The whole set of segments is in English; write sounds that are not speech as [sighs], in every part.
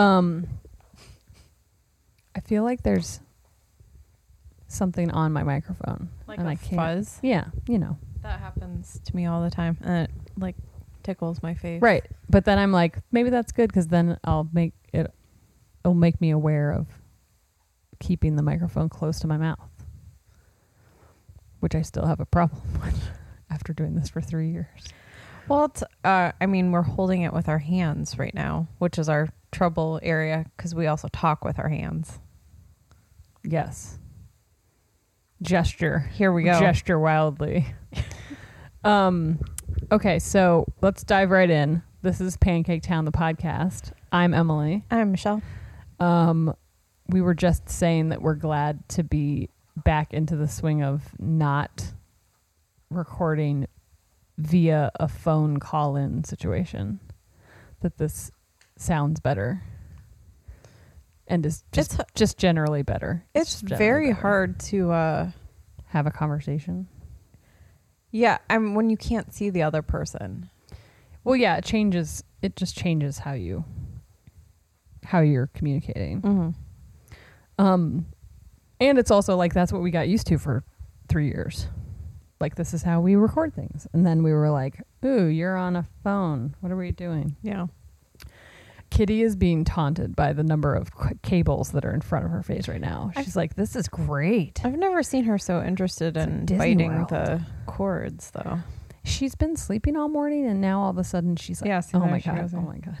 Um, I feel like there's something on my microphone, Like and a I can't. fuzz. Yeah, you know, That happens to me all the time, and it like tickles my face. right. But then I'm like, maybe that's good because then I'll make it. It'll make me aware of keeping the microphone close to my mouth, which I still have a problem [laughs] with after doing this for three years. Well, it's, uh, I mean, we're holding it with our hands right now, which is our trouble area because we also talk with our hands. Yes. Gesture. Here we go. Gesture wildly. [laughs] um okay, so let's dive right in. This is Pancake Town the podcast. I'm Emily. I'm Michelle. Um we were just saying that we're glad to be back into the swing of not recording via a phone call-in situation. That this sounds better. And is just It's- just generally better. It's just generally very better. hard to, uh, have a conversation. yeah. I'm when you can't see the other person. Well, yeah, it changes. It just changes how you how you're communicating. Mm-hmm. Um, and it's also like that's what we got used to for three years. Like this is how we record things, and then we were like, "Ooh, you're on a phone. What are we doing?" Yeah. Kitty is being taunted by the number of c- cables that are in front of her face right now. I've- She's like, "This is great." I've never seen her so interested It's in biting World. the cords, though. She's been sleeping all morning, and now all of a sudden she's like, Yeah, oh see, "Oh my god! Oh my god!"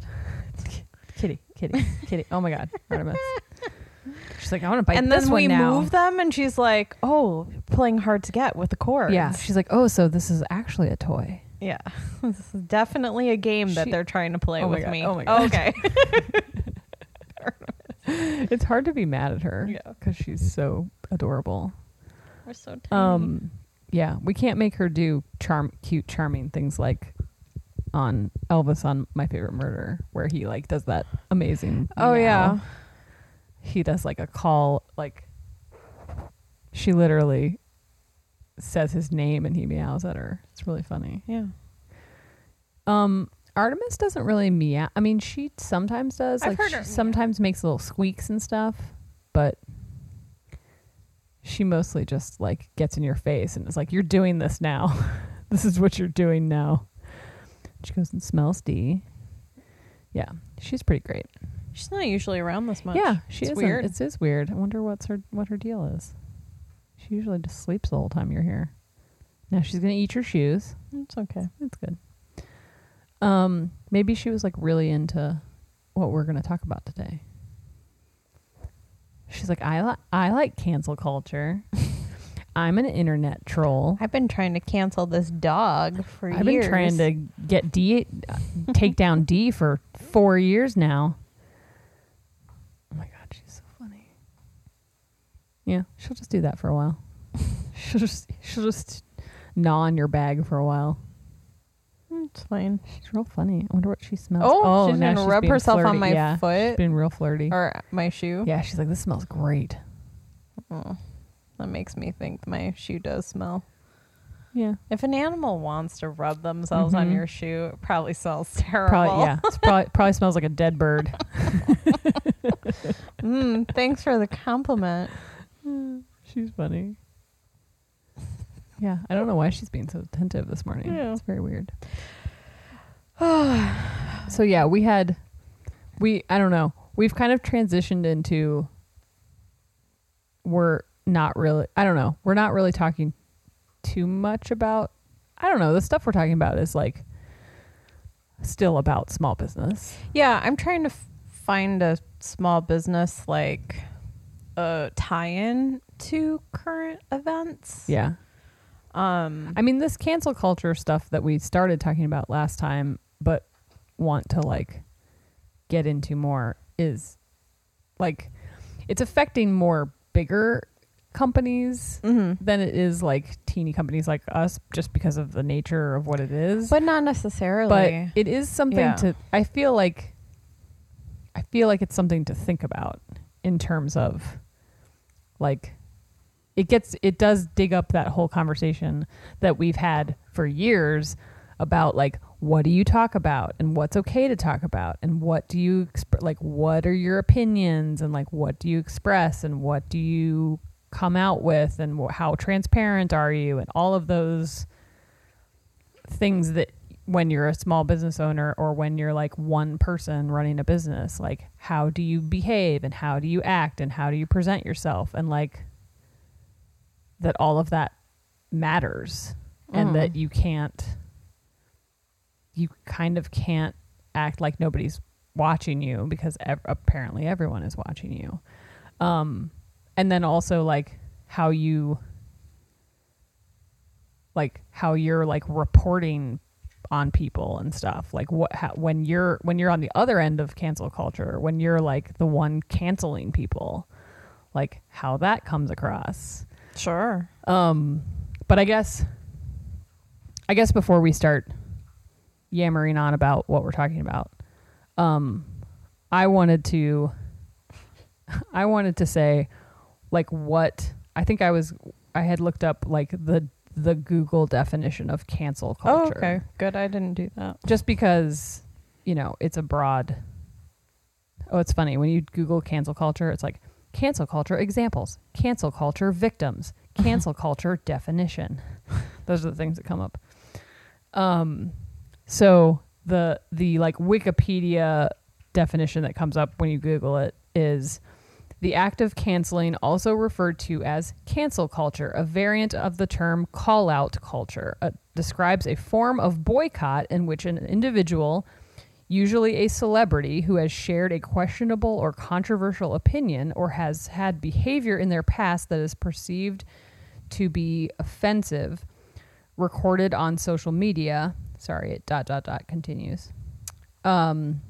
kitty, kitty, kitty! Oh my god, Artemis! [laughs] She's like, "I want to bite this. and this then one we now." move them, and she's like, "Oh, playing hard to get with the cords." Yeah, she's like, "Oh, so this is actually a toy." Yeah. [laughs] this is definitely a game that She- they're trying to play Oh my with God, me. oh my God. okay. [laughs] [laughs] It's hard to be mad at her Yeah. because she's so adorable. We're so tiny. Um, yeah, we can't make her do charm, cute, charming things like on Elvis on My Favorite Murder, where he like does that amazing. oh meow. yeah. he does like a call, like she literally says his name and he meows at her. It's really funny. Yeah. Um, Artemis doesn't really meow. I mean, she sometimes does. I've like heard she her meow. sometimes makes little squeaks and stuff, but she mostly just like gets in your face and is like, "You're doing this now. [laughs] this is what you're doing now." She goes and smells D. Yeah, she's pretty great. She's not usually around this much. Yeah, she is weird. It is weird. I wonder what's her what her deal is. She usually just sleeps the whole time you're here. Now she's gonna eat your shoes. It's okay. It's good. Um, maybe she was like really into what we're gonna talk about today. She's like, I like I like cancel culture. [laughs] I'm an internet troll. I've been trying to cancel this dog for I've years. been trying to get D take down D for four years now. Oh my god, she's so funny. Yeah, she'll just do that for a while. [laughs] she'll just she'll just gnaw on your bag for a while. It's fine. She's real funny. I wonder what she smells. Oh, she's now gonna rub being herself on flirty. my yeah, She's foot being real flirty. or my shoe. Yeah, she's like, this smells great. Oh, that makes me think my shoe does smell. Yeah, If an animal wants to rub themselves on Mhm. your shoe, it probably smells terrible. probably. Yeah, it's [laughs] probably probably smells like a dead bird. [laughs] mm, thanks for the compliment. [laughs] she's funny. Yeah, I don't know why she's being so attentive this morning. Yeah. It's very weird. [sighs] so yeah, we had we I don't know. We've kind of transitioned into we're not really I don't know. We're not really talking too much about I don't know. The stuff we're talking about is like still about small business. Yeah, I'm trying to f- find a small business like a tie-in to current events. Yeah. Um. I mean, this cancel culture stuff that we started talking about last time, but want to like get into more is like it's affecting more bigger companies mhm. than it is like teeny companies like us just because of the nature of what it is. But not necessarily. But it is something Yeah. to I feel like I feel like it's something to think about in terms of like it gets it does dig up that whole conversation that we've had for years about like what do you talk about and what's okay to talk about? And what do you exp- like what are your opinions? And like what do you express? And what do you come out with? And wh- how transparent are you? And all of those things that when you're a small business owner or when you're like one person running a business like how do you behave and how do you act and how do you present yourself and like that all of that matters and Mhm. that you can't you kind of can't act like nobody's watching you because ev- apparently everyone is watching you um and then also like how you like how you're like reporting on people and stuff like what how, when you're when you're on the other end of cancel culture when you're like the one canceling people like how that comes across Sure. um but i guess i guess before we start yammering on about what we're talking about um i wanted to [laughs] i wanted to say like what i think i was i had looked up like the the google definition of cancel culture. Oh, culture okay. Good. I didn't do that. just because you know it's a broad oh it's funny when you google cancel culture it's like cancel culture examples cancel culture victims cancel [laughs] culture definition those are the things that come up um so the the like wikipedia definition that comes up when you google it is the act of canceling, also referred to as cancel culture, a variant of the term call out culture, uh, describes a form of boycott in which an individual, usually a celebrity who has shared a questionable or controversial opinion or has had behavior in their past that is perceived to be offensive, recorded on social media. Sorry, it dot dot dot continues. Um,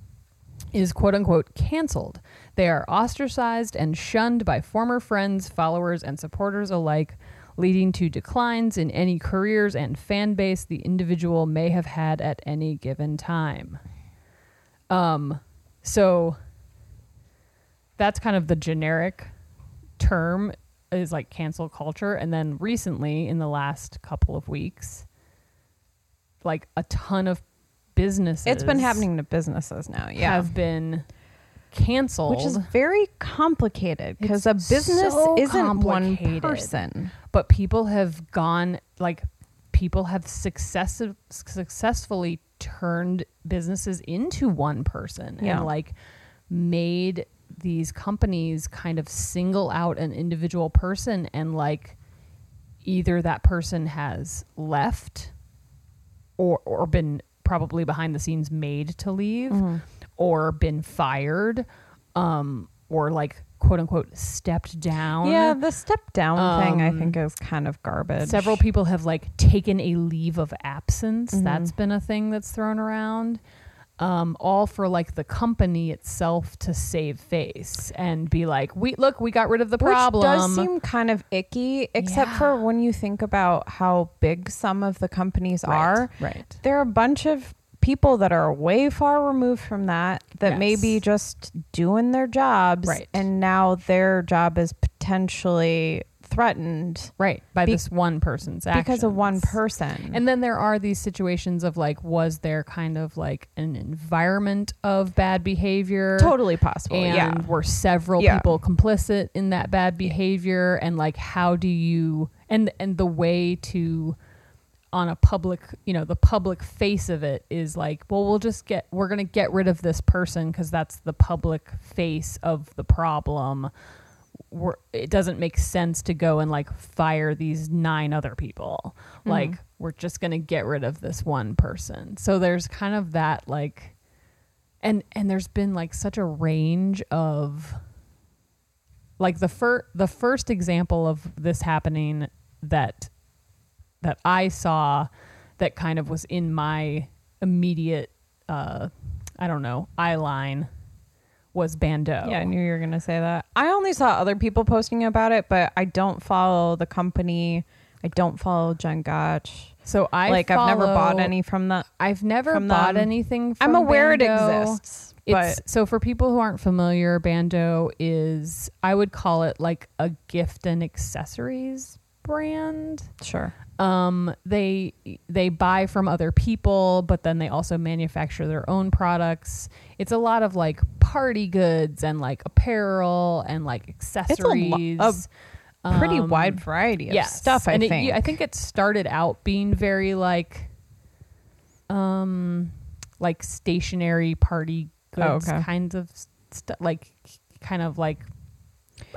is quote unquote canceled. They are ostracized and shunned by former friends, followers, and supporters alike, leading to declines in any careers and fan base the individual may have had at any given time. Um, so that's kind of the generic term is like cancel culture. And then recently, in the last couple of weeks, like a ton of businesses It's been happening to businesses now. Yeah. have been canceled Which is very complicated because a business so isn't one person. but people have gone like people have successive successfully turned businesses into one person Yeah. and like made these companies kind of single out an individual person and like either that person has left or or been probably behind the scenes made to leave Mm-hmm. or been fired um or like quote unquote stepped down Yeah, the step down thing I Um, think is kind of garbage. Several people have like taken a leave of absence. Mhm. That's been a thing that's thrown around. Um, all for like the company itself to save face and be like, we look, we got rid of the problem. Which does seem kind of icky, except Yeah. for when you think about how big some of the companies Right, are. right. There are a bunch of people that are way far removed from that that may be just doing their jobs Right. and now their job is potentially threatened Right. By Be- this one person's actions. because of one person. And then there are these situations of like, was there kind of like an environment of bad behavior? totally possible. and yeah. were several Yeah. people complicit in that bad behavior and like how do you and and the way to on a public you know the public face of it is like well we'll just get we're going to get rid of this person because that's the public face of the problem we're, it doesn't make sense to go and like fire these nine other people. Like we're just going to get rid of this one person. So there's kind of that like and and there's been like such a range of like the fir- the first example of this happening that that I saw that kind of was in my immediate uh I don't know eye line was Bando. Yeah, I knew you were going to say that. I only saw other people posting about it, but I don't follow the company. I don't follow Jen Gotch. So I like I've never bought any from that. I've never bought anything from them. anything. I'm aware Bando. it exists, It's so for people who aren't familiar, Bando is I would call it like a gift and accessories brand. Sure. Um, they they buy from other people, but then they also manufacture their own products. It's a lot of like party goods and like apparel and like accessories. It's a pretty Um, wide variety of yes. stuff. I and it- think. I think it started out being very like, um, like stationary party Oh, goods okay. kinds of stuff, like kind of like.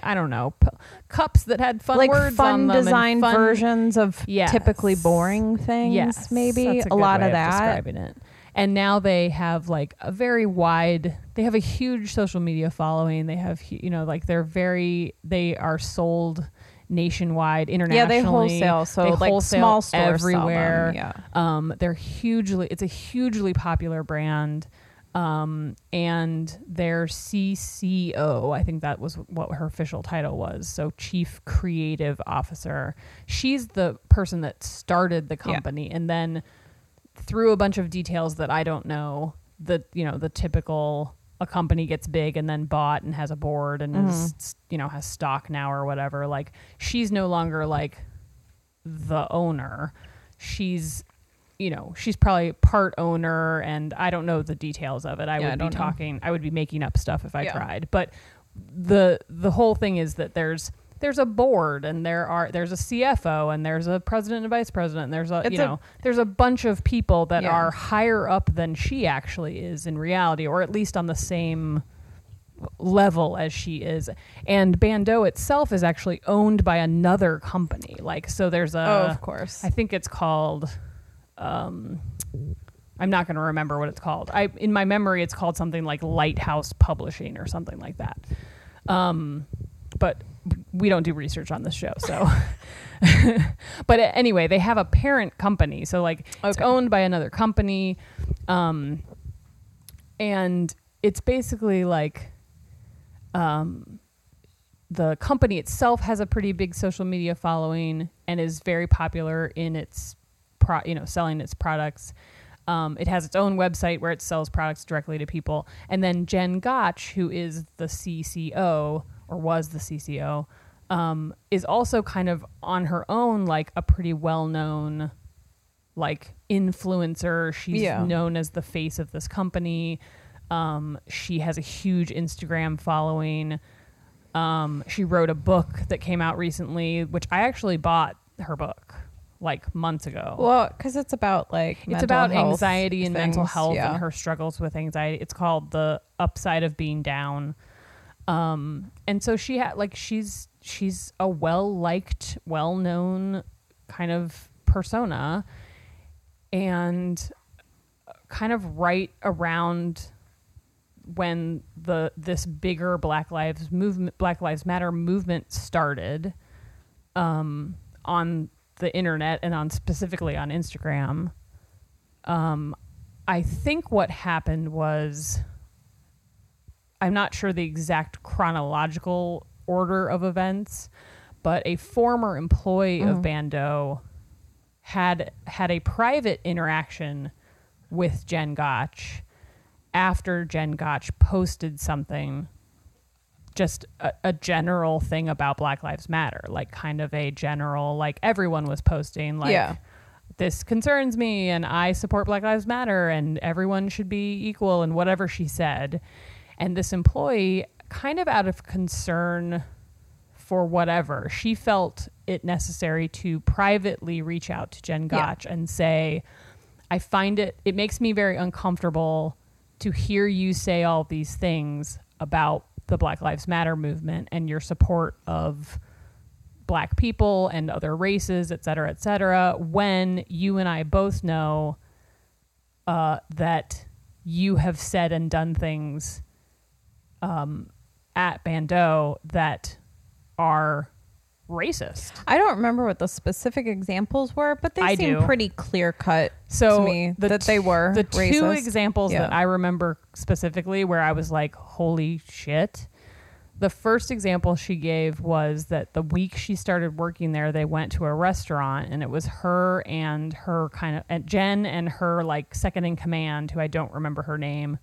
I don't know p- cups that had fun like words fun on them design fun- versions of Yes. typically boring things. Yes, maybe a, good lot way of that. describing it. And now they have like a very wide. They have a huge social media following. They have you know like they're very. They are sold nationwide, internationally. Yeah, they wholesale, so They like wholesale small stores everywhere. Yeah. Um, they're hugely. It's a hugely popular brand. Um, and their CCO, I think that was what her official title was. So Chief Creative Officer. She's the person that started the Yeah. company, and then through a bunch of details that I don't know, the you know the typical a company gets big and then bought and has a board and is you know has stock now or whatever. Like she's no longer like the owner. She's you know she's probably part owner and I don't know the details of it. I Yeah, I would be don't know. talking. I would be making up stuff if I Yeah. tried. But the the whole thing is that there's there's a board and there are there's a CFO and there's a president and vice president and there's a It's you a- know there's a bunch of people that Yeah. are higher up than she actually is in reality or at least on the same level as she is and Bando itself is actually owned by another company like so there's a oh, of course. I think it's called. Um, I'm not going to remember what it's called. I in my memory, it's called something like Lighthouse Publishing or something like that. Um, but we don't do research on this show, so. [laughs] but anyway, they have a parent company, so like it's owned by another company, um, and it's basically like um, the company itself has a pretty big social media following and is very popular in its pro, you know selling its products. Um, it has its own website where it sells products directly to people. And then jen gotch who is the cco or was the cco um, is also kind of on her own like a pretty well-known like influencer. She's Yeah. known as the face of this company. Um, she has a huge instagram following. Um, she wrote a book that came out recently, which I actually bought her book like months ago. well, because it's about like it's about anxiety and mental health yeah. and her struggles with anxiety. It's called The Upside of Being Down. Um, and so she had like she's she's a well liked, well known kind of persona, and kind of right around when the this bigger Black Lives movement, Black Lives Matter movement started, um, on the internet and on specifically on Instagram. Um, I think what happened was I'm not sure the exact chronological order of events, but a former employee of Bando had had a private interaction with Jen Gotch after Jen Gotch posted something just a, a general thing about Black Lives Matter, like kind of a general like everyone was posting like Yeah. this concerns me and I support Black Lives Matter and everyone should be equal and whatever she said. And this employee kind of out of concern for whatever, she felt it necessary to privately reach out to Jen Yeah. Gotch and say, I find it it makes me very uncomfortable to hear you say all these things about the Black Lives Matter movement and your support of black people and other races, et cetera, et cetera, when you and I both know uh, that you have said and done things um, at Bando that are racist. I don't remember what the specific examples were, but they I seem do. pretty clear cut so to me the that t- they were the two racist. examples Yeah. that I remember specifically where I was like, "Holy shit!" The first example she gave was that the week she started working there, they went to a restaurant, and it was her and her kind of and Jen and her like second in command, who I don't remember her name,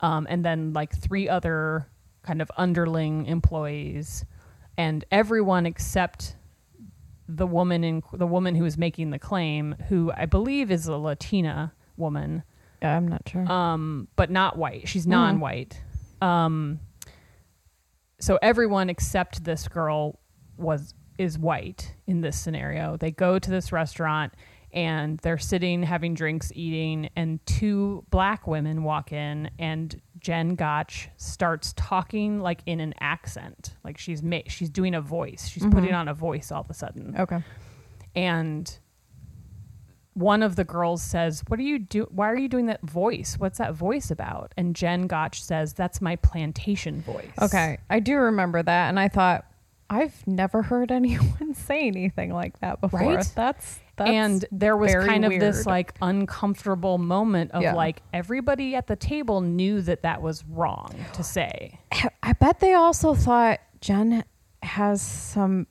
um, and then like three other kind of underling employees, and everyone except the woman in the woman who is making the claim, who I believe is a Latina woman, Yeah, I'm not sure. um, but not white. She's non-white. Um, so everyone except this girl was is white in this scenario. They go to this restaurant and they're sitting having drinks, eating, and two black women walk in, and Jen Gotch starts talking like in an accent, like she's ma- she's doing a voice. She's Mhm. putting on a voice all of a sudden okay. and one of the girls says, "What are you do? Why are you doing that voice? What's that voice about?" And Jen Gotch says, "That's my plantation voice." Okay. I do remember that. And I thought, I've never heard [laughs] anyone say anything like that before. Right? That's, that's and there was kind of this like uncomfortable moment of Yeah. like everybody at the table knew that that was wrong to say. I bet they also thought Jen has some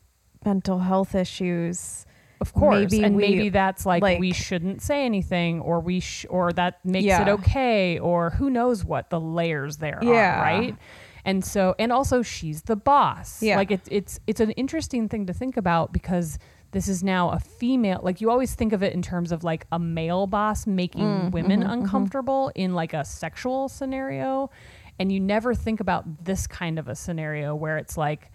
mental health issues. Of course, Maybe and we- maybe that's like, like- we shouldn't say anything, or we sh- or that makes it okay, or who knows what the layers there Yeah. are, right? And so, and also, she's the boss. Yeah. like it's it's it's an interesting thing to think about because this is now a female. Like you always think of it in terms of like a male boss making Mm, women mhm, mhm. uncomfortable in like a sexual scenario, and you never think about this kind of a scenario where it's like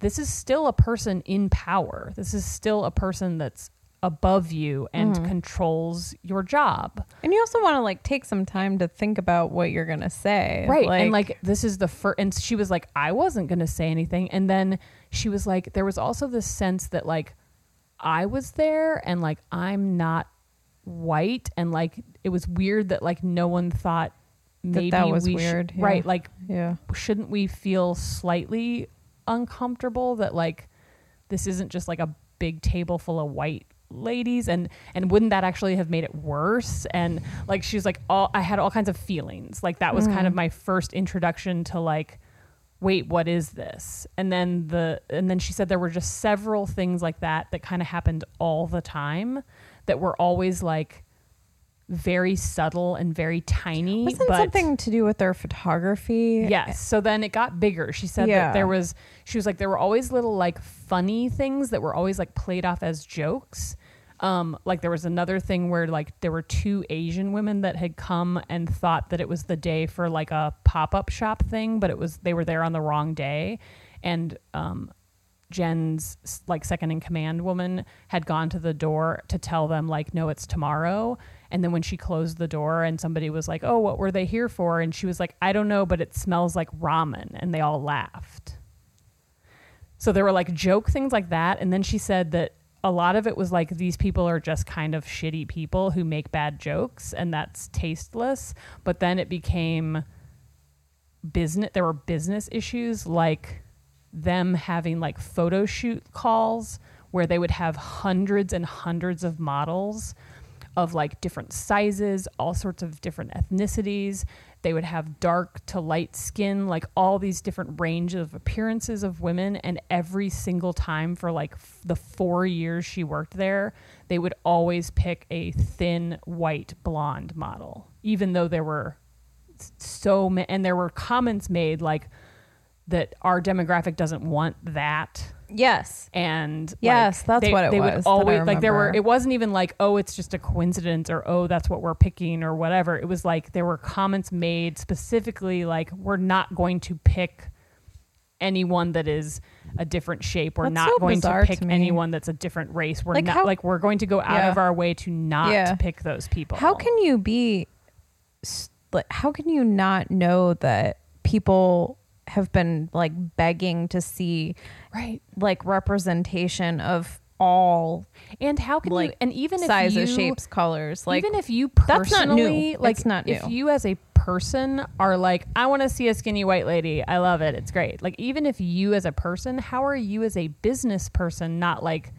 this is still a person in power. This is still a person that's above you and Mm-hmm. controls your job. And you also want to like take some time to think about what you're going to say. Right. and like this is the first and she was like I wasn't going to say anything and then she was like there was also this sense that like I was there and like I'm not white. And like it was weird that like no one thought maybe that was we sh- weird, yeah. right like yeah. shouldn't we feel slightly uncomfortable that like this isn't just like a big table full of white ladies? And and wouldn't that actually have made it worse? And like she's like all I had all kinds of feelings. Like that was kind of mm. my first introduction to like wait what is this and then the and then she said there were just several things like that that kind of happened all the time that were always like very subtle and very tiny Wasn't but something to do with their photography? Yes. So then it got bigger. She said Yeah. that there was, she was like, there were always little like funny things that were always like played off as jokes. Um, like there was another thing where like there were two Asian women that had come and thought that it was the day for like a pop up shop thing, but it was, they were there on the wrong day. And, um, Jen's like second in command woman had gone to the door to tell them like no it's tomorrow. And then when she closed the door and somebody was like oh what were they here for? And she was like I don't know but it smells like ramen. And they all laughed. So there were like joke things like that. And then she said that a lot of it was like these people are just kind of shitty people who make bad jokes and that's tasteless but then it became business there were business issues like them having like photo shoot calls where they would have hundreds and hundreds of models of like different sizes, all sorts of different ethnicities. They would have dark to light skin, like all these different range of appearances of women. And every single time for like f- the four years she worked there, they would always pick a thin white blonde model, even though there were so many, and there were comments made like that our demographic doesn't want that Yes. and like, Yes, that's they, what it they was would always like there were it wasn't even like oh it's just a coincidence or oh that's what we're picking or whatever it was like there were comments made specifically like we're not going to pick anyone that is a different shape we're That's not so going to pick to anyone that's a different race we're Like not how- like we're going to go out Yeah. of our way to not Yeah. pick those people How can you be like how can you not know that people have been like begging to see right. Like representation of all. And how can you like and even sizes, you, shapes, colors. Like even if you personally That's not new. like It's not if you as a person are like i want to see a skinny white lady. I love it. It's great. Like even if you as a person how are you as a business person not like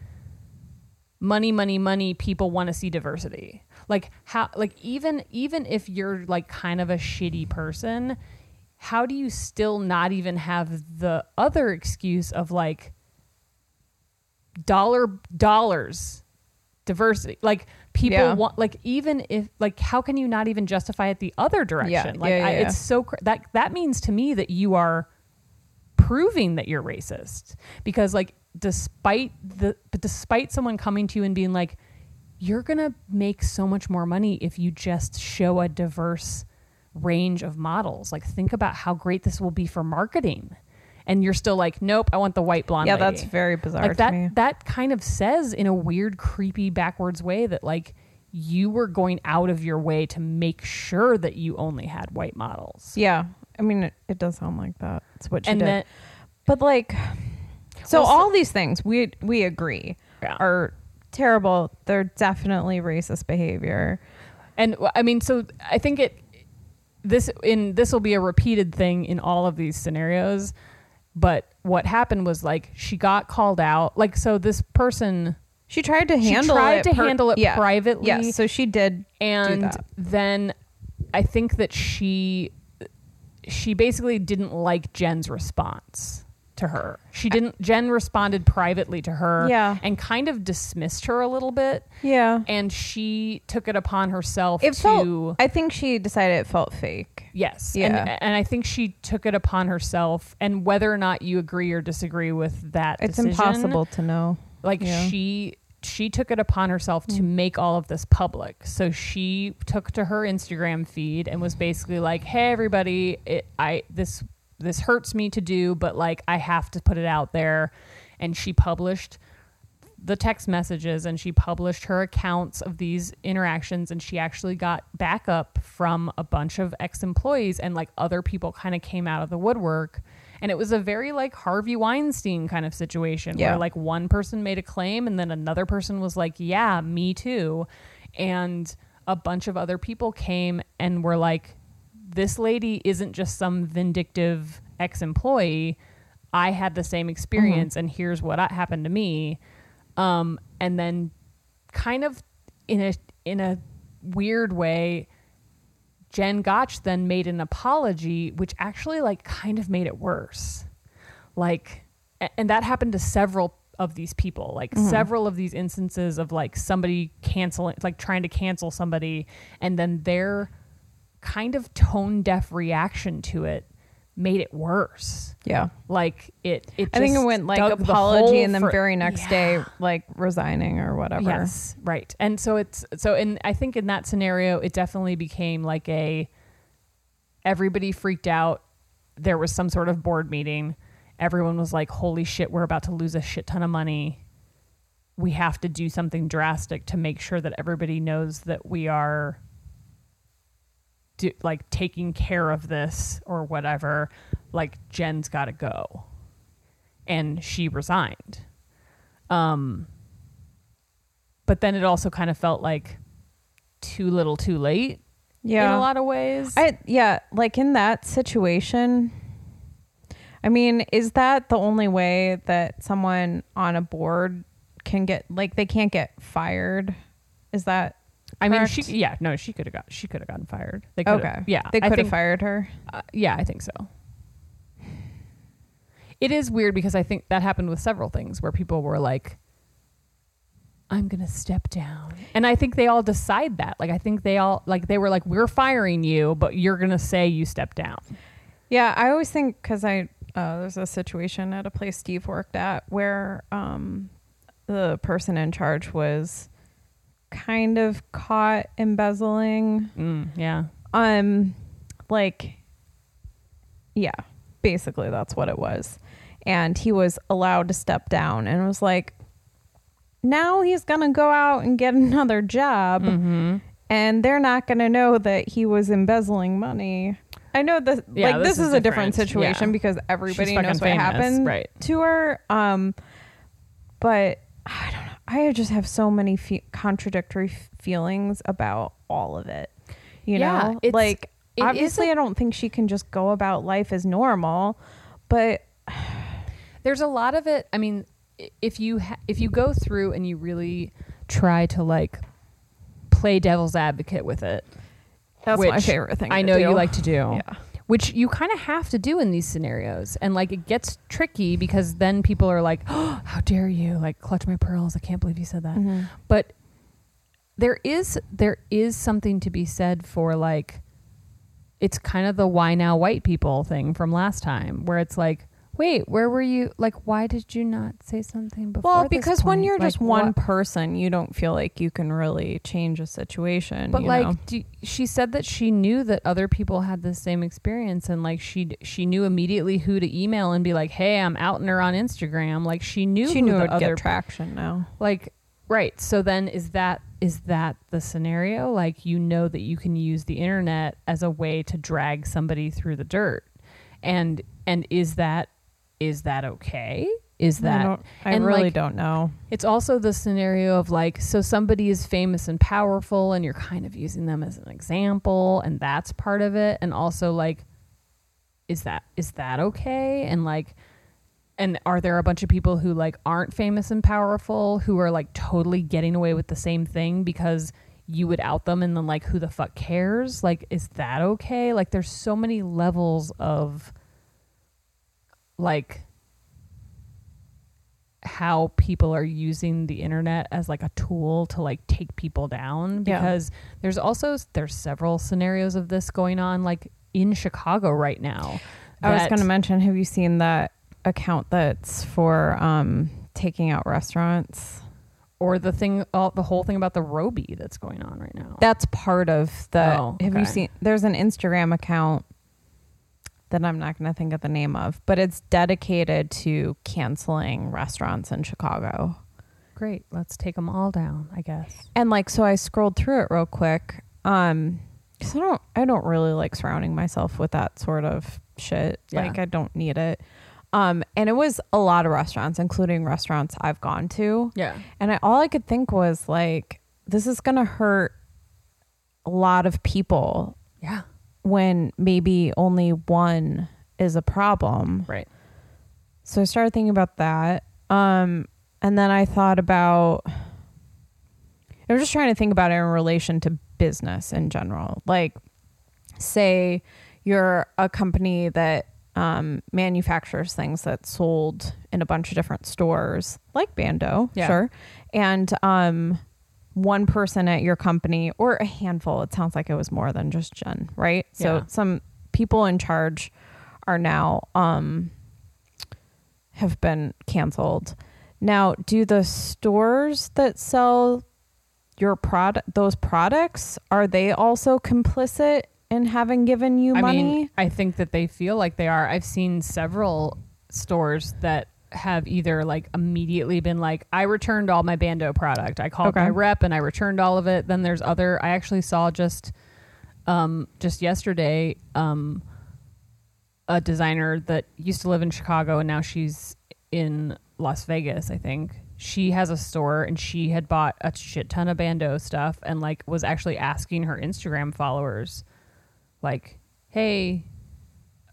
money money money people want to see diversity? Like how like even even if you're like kind of a shitty person how do you still not even have the other excuse of like dollar dollars diversity like people Yeah. want like even if like how can you not even justify it the other direction like yeah, I, yeah, yeah. it's so cr- that that means to me that you are proving that you're racist because like despite the but despite someone coming to you and being like you're going to make so much more money if you just show a diverse range of models. Like think about how great this will be for marketing. And you're still like, nope, I want the white blonde. yeah, lady." that's very bizarre like to that me. that kind of says in a weird creepy backwards way that like you were going out of your way to make sure that you only had white models. Yeah, I mean, it, it does sound like that. It's what she and did. then but like, so Well, so- all these things we we agree Yeah. are terrible. They're definitely racist behavior. And I mean, so I think it this in this will be a repeated thing in all of these scenarios. But what happened was like she got called out. Like so, this person She tried to handle it. She tried it. to handle it privately. Yes, so she did. and then I think that she she basically didn't like Jen's response to her. She didn't. Jen responded privately to her, Yeah. and kind of dismissed her a little bit. Yeah, And she took it upon herself it to. felt. I think she decided it felt fake. Yes. Yeah. And, and I think she took it upon herself. And whether or not you agree or disagree with that, It's decision, impossible to know. Like Yeah. she she took it upon herself to mm. make all of this public. So she took to her Instagram feed and was basically like, "Hey everybody, it, I this this hurts me to do, but like I have to put it out there." And she published the text messages and she published her accounts of these interactions and she actually got backup from a bunch of ex-employees and like other people kind of came out of the woodwork and it was a very like Harvey Weinstein kind of situation Yeah. where like one person made a claim and then another person was like yeah me too and a bunch of other people came and were like this lady isn't just some vindictive ex-employee. I had the same experience and here's what happened to me. Um, and then kind of in a in a weird way jen gotch then made an apology which actually like kind of made it worse. Like and that happened to several of these people. Like several of these instances of like somebody canceling like trying to cancel somebody and then their kind of tone deaf reaction to it made it worse Yeah, like it it I think it went like dug the apology, and then for- very next Yeah. day like resigning or whatever. Yes, right. And so it's so and I think in that scenario it definitely became like a everybody freaked out. There was some sort of board meeting. Everyone was like, "Holy shit, we're about to lose a shit ton of money. We have to do something drastic to make sure that everybody knows that we are do, like taking care of this or whatever. Like Jen's got to go." And she resigned. Um but then it also kind of felt like too little too late Yeah, in a lot of ways. I yeah, like in that situation. I mean, is that the only way that someone on a board can get like they can't get fired? Is that I mean, she yeah, no, she could have got she could have gotten fired. They could've- okay? yeah, they could have fired her. Uh, yeah, I think so. It is weird because I think that happened with several things where people were like, "I'm gonna step down," and I think they all decide that. Like, I think they all like they were like, "We're firing you, but you're gonna say you step down." Yeah, I always think because I uh, there's a situation at a place Steve worked at where um, the person in charge was kind of caught embezzling. Mm, yeah, Um, like, yeah, basically that's what it was, and he was allowed to step down, and it was like, now he's gonna go out and get [laughs] another job, mm-hmm. and they're not gonna know that he was embezzling money. I know that Yeah, like this this, is is, a different different. situation Yeah. because everybody fucking knows what famous, happened right. to her. Um, but I don't know. I just have so many fe- contradictory f- feelings about all of it. You Yeah, know, like obviously I don't think she can just go about life as normal, but [sighs] there's a lot of it i mean if you ha- if you go through and you really try to like play devil's advocate with it that's my favorite thing. i know you like to do Yeah. Which you kind of have to do in these scenarios. And like it gets tricky because then people are like oh, how dare you like clutch my pearls. I can't believe you said that. Mhm. but there is there is something to be said for like it's kind of the why now white people thing from last time where it's like Wait, where were you? Like, why did you not say something before? Well, because when you're Like, just one what- person, you don't feel like you can really change a situation. But you like, do, she said that she knew that other people had the same experience, and like she she knew immediately who to email and be like, "Hey, I'm outing her on Instagram." Like she knew she who knew it would other get traction now. like right. So then is that is that the scenario? Like you know that you can use the internet as a way to drag somebody through the dirt, and and is that is that okay? Is I, that don't, I and, really like, don't know. It's also the scenario of like, so somebody is famous and powerful, and you're kind of using them as an example, and that's part of it. And also, like, is that is that okay? And like, and are there a bunch of people who like aren't famous and powerful who are like totally getting away with the same thing because you would out them, and then like, who the fuck cares? Like, is that okay? Like, there's so many levels of like how people are using the internet as like a tool to like take people down Yeah. because there's also there's several scenarios of this going on like in Chicago right now. I was going to mention. Have you seen that account that's for um, taking out restaurants? or the thing all, the whole thing about the Roby that's going on right now. That's part of the. Oh, Have you seen? There's an Instagram account that I'm not going to think of the name of, but it's dedicated to canceling restaurants in Chicago. Great, let's take them all down, I guess. And like, so I scrolled through it real quick. Um, cause I don't, I don't really like surrounding myself with that sort of shit. Yeah. Like, I don't need it. Um, and it was a lot of restaurants, including restaurants I've gone to. Yeah. And I, all I could think was like, this is gonna hurt a lot of people Yeah. When maybe only one is a problem. Right. So I started thinking about that. Um, and then I thought about, I was just trying to think about it in relation to business in general. Like, say you're a company that um, manufactures things that sold in a bunch of different stores, like Bando, Yeah. sure. And um, one person at your company, or a handful, it sounds like it was more than just Jen, right? So Yeah. some people in charge are now um, have been canceled. Now, do the stores that sell your product, those products, are they also complicit in having given you I money? mean, I think that they feel like they are. I've seen several stores that have either like immediately been like, I returned all my Bando product. I called Okay. my rep and I returned all of it. Then there's other. I actually saw just, um, just yesterday, um, a designer that used to live in Chicago and now she's in Las Vegas. I think she has a store and she had bought a shit ton of Bando stuff and like was actually asking her Instagram followers like hey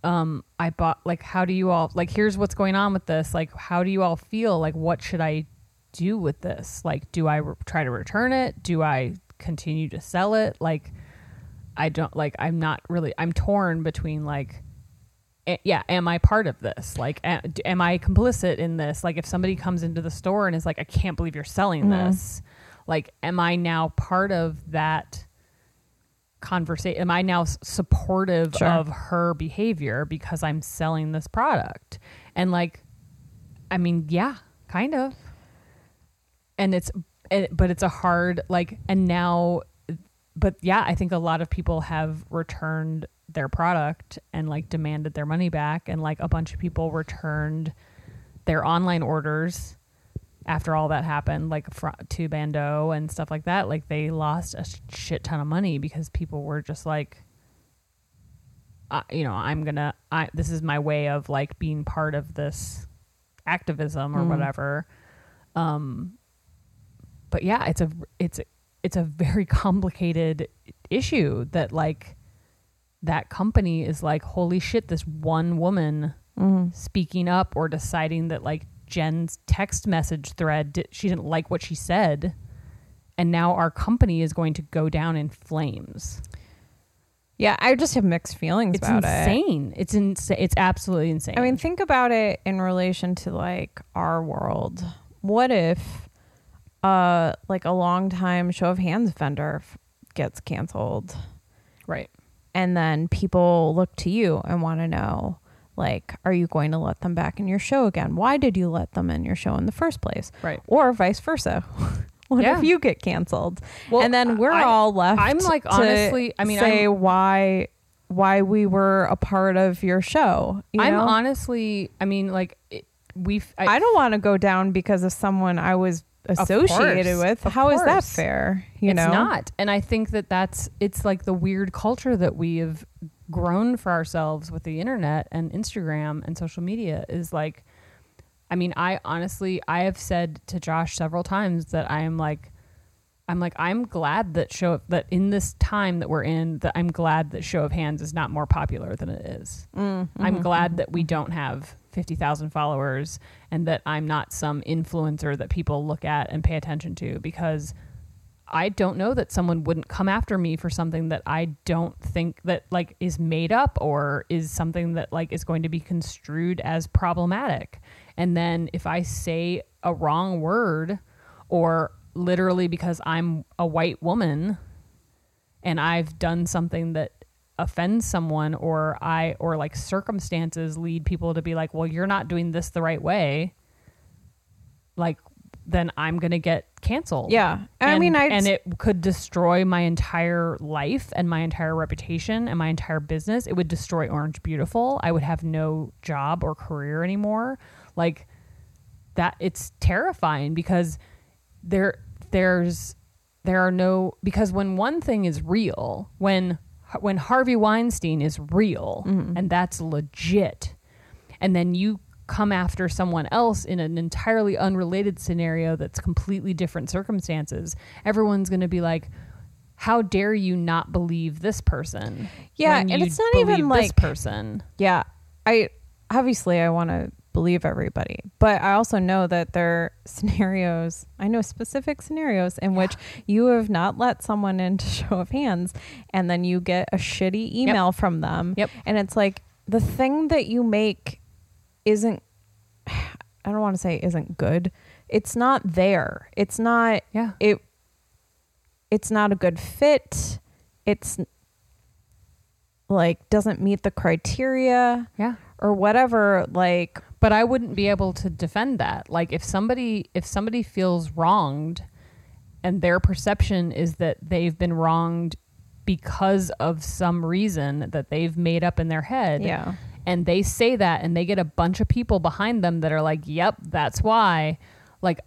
um i bought like how do you all like here's what's going on with this. Like how do you all feel? Like what should i do with this? Like do i re- try to return it? Do i continue to sell it? Like i don't like i'm not really i'm torn between like a- yeah am i part of this? Like a- am i complicit in this? Like if somebody comes into the store and is like i can't believe you're selling Mhm. this. Like am i now part of that conversation am i now supportive Sure. of her behavior because i'm selling this product? And like i mean yeah kind of. And it's it, but it's a hard like and now but yeah i think a lot of people have returned their product and like demanded their money back and like a bunch of people returned their online orders after all that happened like fr- to bando and stuff like that like they lost a shit ton of money because people were just like I you know i'm gonna i this is my way of like being part of this activism or Mhm. whatever um but yeah it's a it's a, it's a very [laughs] complicated issue that like that company is like holy shit this one woman Mhm. speaking up or deciding that like Jen's text message thread she didn't like what she said and now our company is going to go down in flames. Yeah, I just have mixed feelings It's about it. insane. It's insane. It's absolutely insane. I mean, think about it in relation to like our world. What if, uh, like a long time show of hands vendor f- gets canceled, right. and then people look to you and want to know, Like, are you going to let them back in your show again? Why did you let them in your show in the first place? Right. Or vice versa. [laughs] what Yeah. if you get canceled? Well, and then we're I- all left. I'm like, to honestly, I mean, say I'm- why why we were a part of your show. you I'm know? honestly, I mean, like we've. I don't want to go down because of someone I was associated course, with. How is that fair? You it's know, not, and I think that that's it's like the weird culture that we have grown for ourselves with the internet and Instagram and social media is like. I mean, I honestly, I have said to Josh several times that I am like, I'm like, I'm glad that show that in this time that we're in, that I'm glad that Show of Hands is not more popular than it is. Mm, I'm glad that we don't have 50,000 followers and that I'm not some influencer that people look at and pay attention to because I don't know that someone wouldn't come after me for something that I don't think that like is made up or is something that like is going to be construed as problematic. And then if I say a wrong word or literally because I'm a white woman and I've done something that offends someone or I or like circumstances lead people to be like, "Well, you're not doing this the right way." Like then I'm going to get canceled. Yeah. I And- mean, I and it could destroy my entire life and my entire reputation and my entire business. It would destroy Orange Beautiful. I would have no job or career anymore. Like that it's terrifying because there there's there are no because when one thing is real, when when Harvey Weinstein is real mm-hmm. and that's legit, and then you come after someone else in an entirely unrelated scenario that's completely different circumstances, everyone's going to be like, "How dare you not believe this person?" Yeah, and it's not even believe this like- person. yeah. I obviously I want to believe everybody, but I also know that there are [laughs] scenarios. I know specific scenarios in which you have not let someone into [laughs] show of hands, and then you get a shitty email from them. Yep. and it's like the thing that you make isn't. [sighs] I don't want to say isn't good. It's not there. It's not. Yeah. it it's not a good fit it's like doesn't meet the criteria Yeah. or whatever like but I wouldn't be able to defend that. Like if somebody if somebody feels wronged and their perception is that they've been wronged because of some reason that they've made up in their head. Yeah. And they say that and they get a bunch of people behind them that are like, "Yep, that's why." Like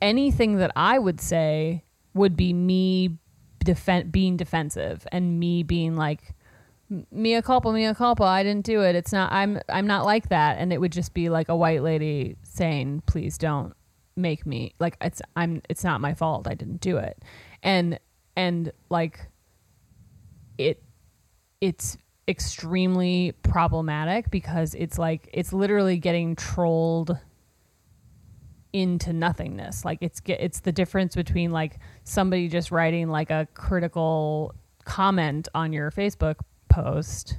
anything that I would say would be me defen- being defensive and me being like mea culpa, mea culpa. I didn't do it. It's not. I'm. I'm not like that. And it would just be like a white lady saying, "Please don't make me like it's. I'm. It's not my fault. I didn't do it." And and like it. It's extremely problematic because it's like it's literally getting trolled into nothingness. Like it's it's the difference between like somebody just writing like a critical comment on your Facebook post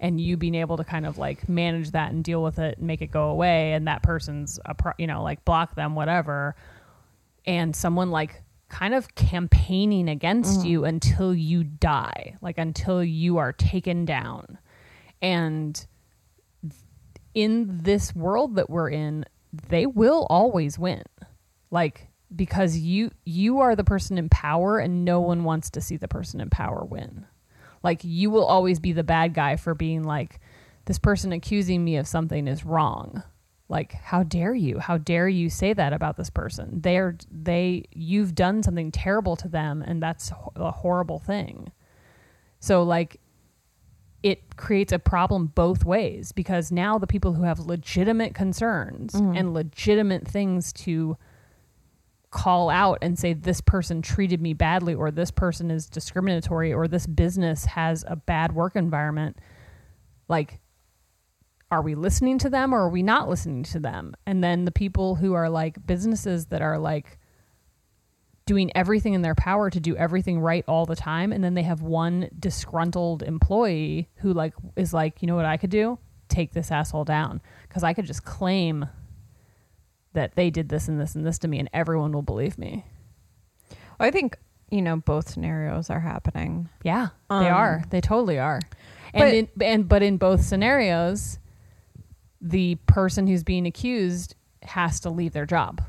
and you being able to kind of like manage that and deal with it and make it go away and that person's a pro- you know like block them whatever and someone like kind of campaigning against mm. you until you die like until you are taken down and in this world that we're in, they will always win. Like because you you are the person in power and no one wants to see the person in power win. Like you will always be the bad guy for being like this person accusing me of something is wrong. Like how dare you? How dare you say that about this person? They're they you've done something terrible to them and that's a horrible thing. So like it creates a problem both ways because now the people who have legitimate concerns mm-hmm. and legitimate things to call out and say this person treated me badly or this person is discriminatory or this business has a bad work environment like are we listening to them or are we not listening to them? And then the people who are like businesses that are like doing everything in their power to do everything right all the time and then they have one disgruntled employee who like is like you know what i could do? Take this asshole down. Because i could just claim that they did this and this and this to me and everyone will believe me. I think you know both scenarios are happening. Yeah Um, they are. They totally are. But- and in, and but in both scenarios the person who's being accused has to leave their job.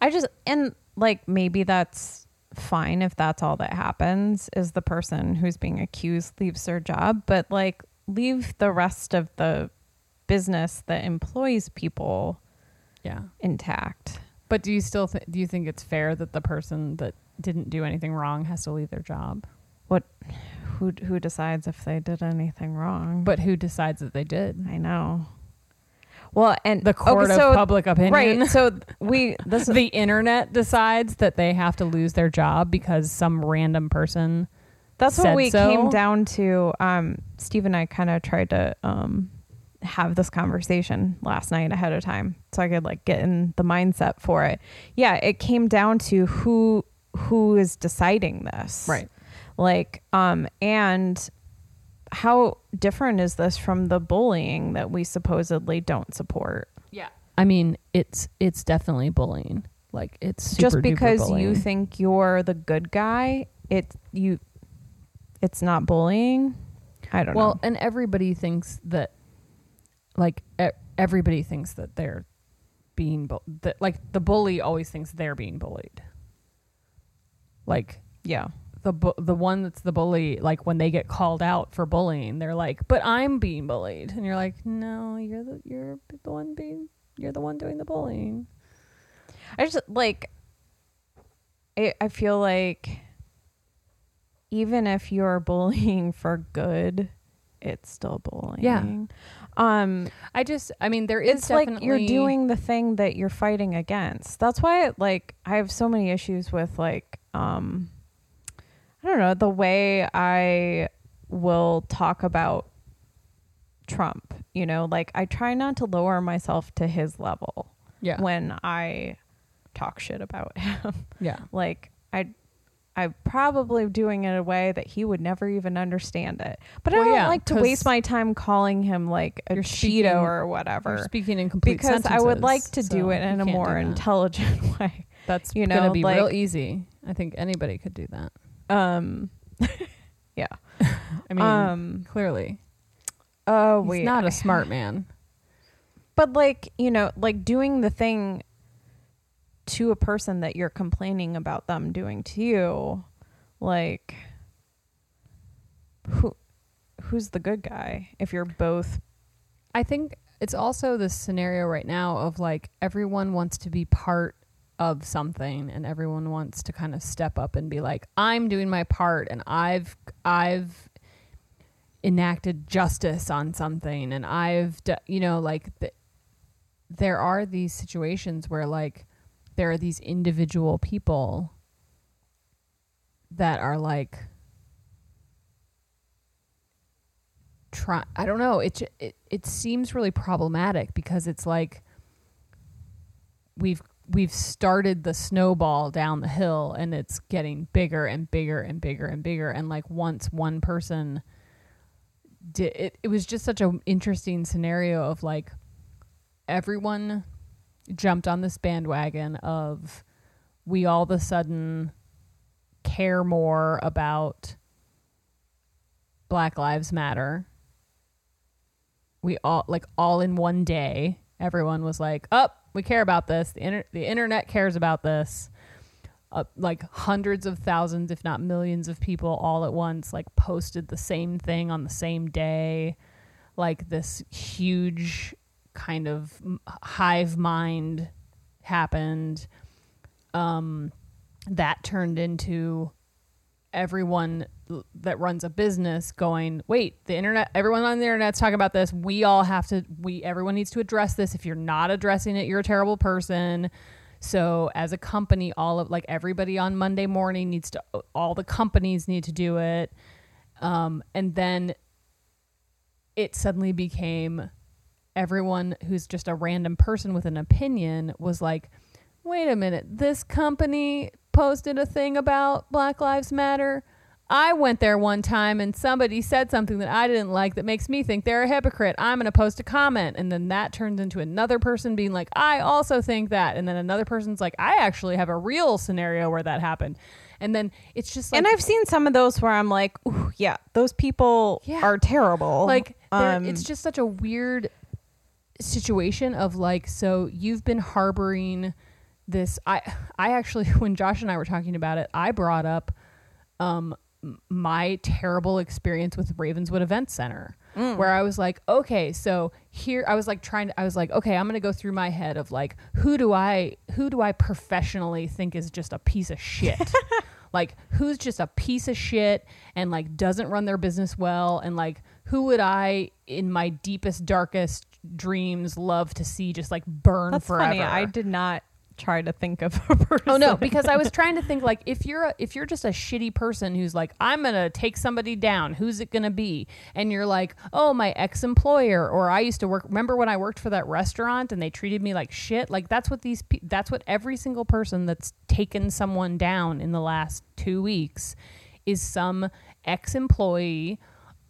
I just and like maybe that's fine if that's all that happens is the person who's being accused leaves their job, but like leave the rest of the business that employs people Yeah. intact. But do you still th- do you think it's fair that the person that didn't do anything wrong has to leave their job? What who who decides if they did anything wrong? But who decides that they did? I know. Well, and The court okay, so, of public opinion. right? So we this [laughs] the internet decides that they have to lose their job because some random person That's what we so. came down to. Um, Steve and I kind of tried to um, have this conversation last night ahead of time, so I could like get in the mindset for it. Yeah, it came down to who who is deciding this, Right. Like, um, and how different is this from the bullying that we supposedly don't support? Yeah. I mean, it's it's definitely bullying. Like it's super Just duper because you think you're the good guy, it you, it's not bullying. I don't well, know. Well, and everybody thinks that like e- everybody thinks that they're being bu- that like the bully always thinks they're being bullied. Like Yeah. The bu- the one that's the bully like when they get called out for bullying they're like but i'm being bullied and you're like no you're the you're the one being you're the one doing the bullying I just like I I feel like even if you're [laughs] bullying for good, it's still bullying. Yeah. Um i just i mean there is it's like you're doing the thing that you're fighting against. That's why like I have so many issues with like um I don't know, the way I will talk about Trump, you know, like I try not to lower myself to his level yeah when I talk shit about him. [laughs] yeah like I I'm probably doing it in a way that he would never even understand it. But I don't yeah, like to waste my time calling him like a Cheeto speaking- or you're whatever. speaking in complete Because I would like to sentences, do it in a more intelligent [laughs] way. that's you gonna know, be real like- easy i think anybody could do that Um [laughs] yeah. [laughs] i mean um clearly oh he's wait. not a smart [laughs] man but like, you know, like doing the thing to a person that you're complaining about them doing to you, like who who's the good guy if you're both I think it's also this scenario right now of like everyone wants to be part of something and everyone wants to kind of step up and be like I'm doing my part and I've I've enacted justice on something and I've you know like th- there are these situations where like there are these individual people that are like try I don't know it, it it seems really problematic because it's like we've we've started the snowball down the hill and it's getting bigger and bigger and bigger and bigger and like once one person did it it was just such an interesting scenario of like everyone jumped on this bandwagon of we all of a sudden care more about Black Lives Matter. We all like all in one day. Everyone was like, "Up, we care about this. The inter- the internet cares about this." Uh, like hundreds of thousands, if not millions, of people all at once like posted the same thing on the same day. Like this huge kind of hive mind happened. Um, that turned into everyone that runs a business going, wait, the internet, everyone on the internet's talking about this. We all have to, we, everyone needs to address this. If you're not addressing it, you're a terrible person. So as a company, all of like everybody on Monday morning needs to, all the companies need to do it. Um, and then it suddenly became everyone who's just a random person with an opinion was like, wait a minute, this company posted a thing about Black Lives Matter. I went there one time and somebody said something that I didn't like that makes me think they're a hypocrite. I'm going to post a comment. And then that turns into another person being like, I also think that. And then another person's like, I actually have a real scenario where that happened. And then it's just like, and I've seen some of those where I'm like, Ooh, yeah, those people Yeah. are terrible. like Um, it's just such a weird situation of like so you've been harboring this i i actually [laughs] when josh and i were talking about it i brought up um my terrible experience with ravenswood event center Mm. where i was like okay so here i was like trying to i was like okay i'm gonna go through my head of like who do i who do i professionally think is just a piece of shit [laughs] like who's just a piece of shit and like doesn't run their business well and like who would i in my deepest darkest dreams love to see just like burn That's forever funny. I did not try to think of a person. [laughs] Oh no, because I was trying to think like if you're a, if you're just a shitty person who's like I'm gonna take somebody down, who's it gonna be? And you're like, oh my ex employer, or I used to work. Remember when I worked for that restaurant and they treated me like shit? Like that's what these pe- that's what every single person that's taken someone down in the last two weeks is some ex employee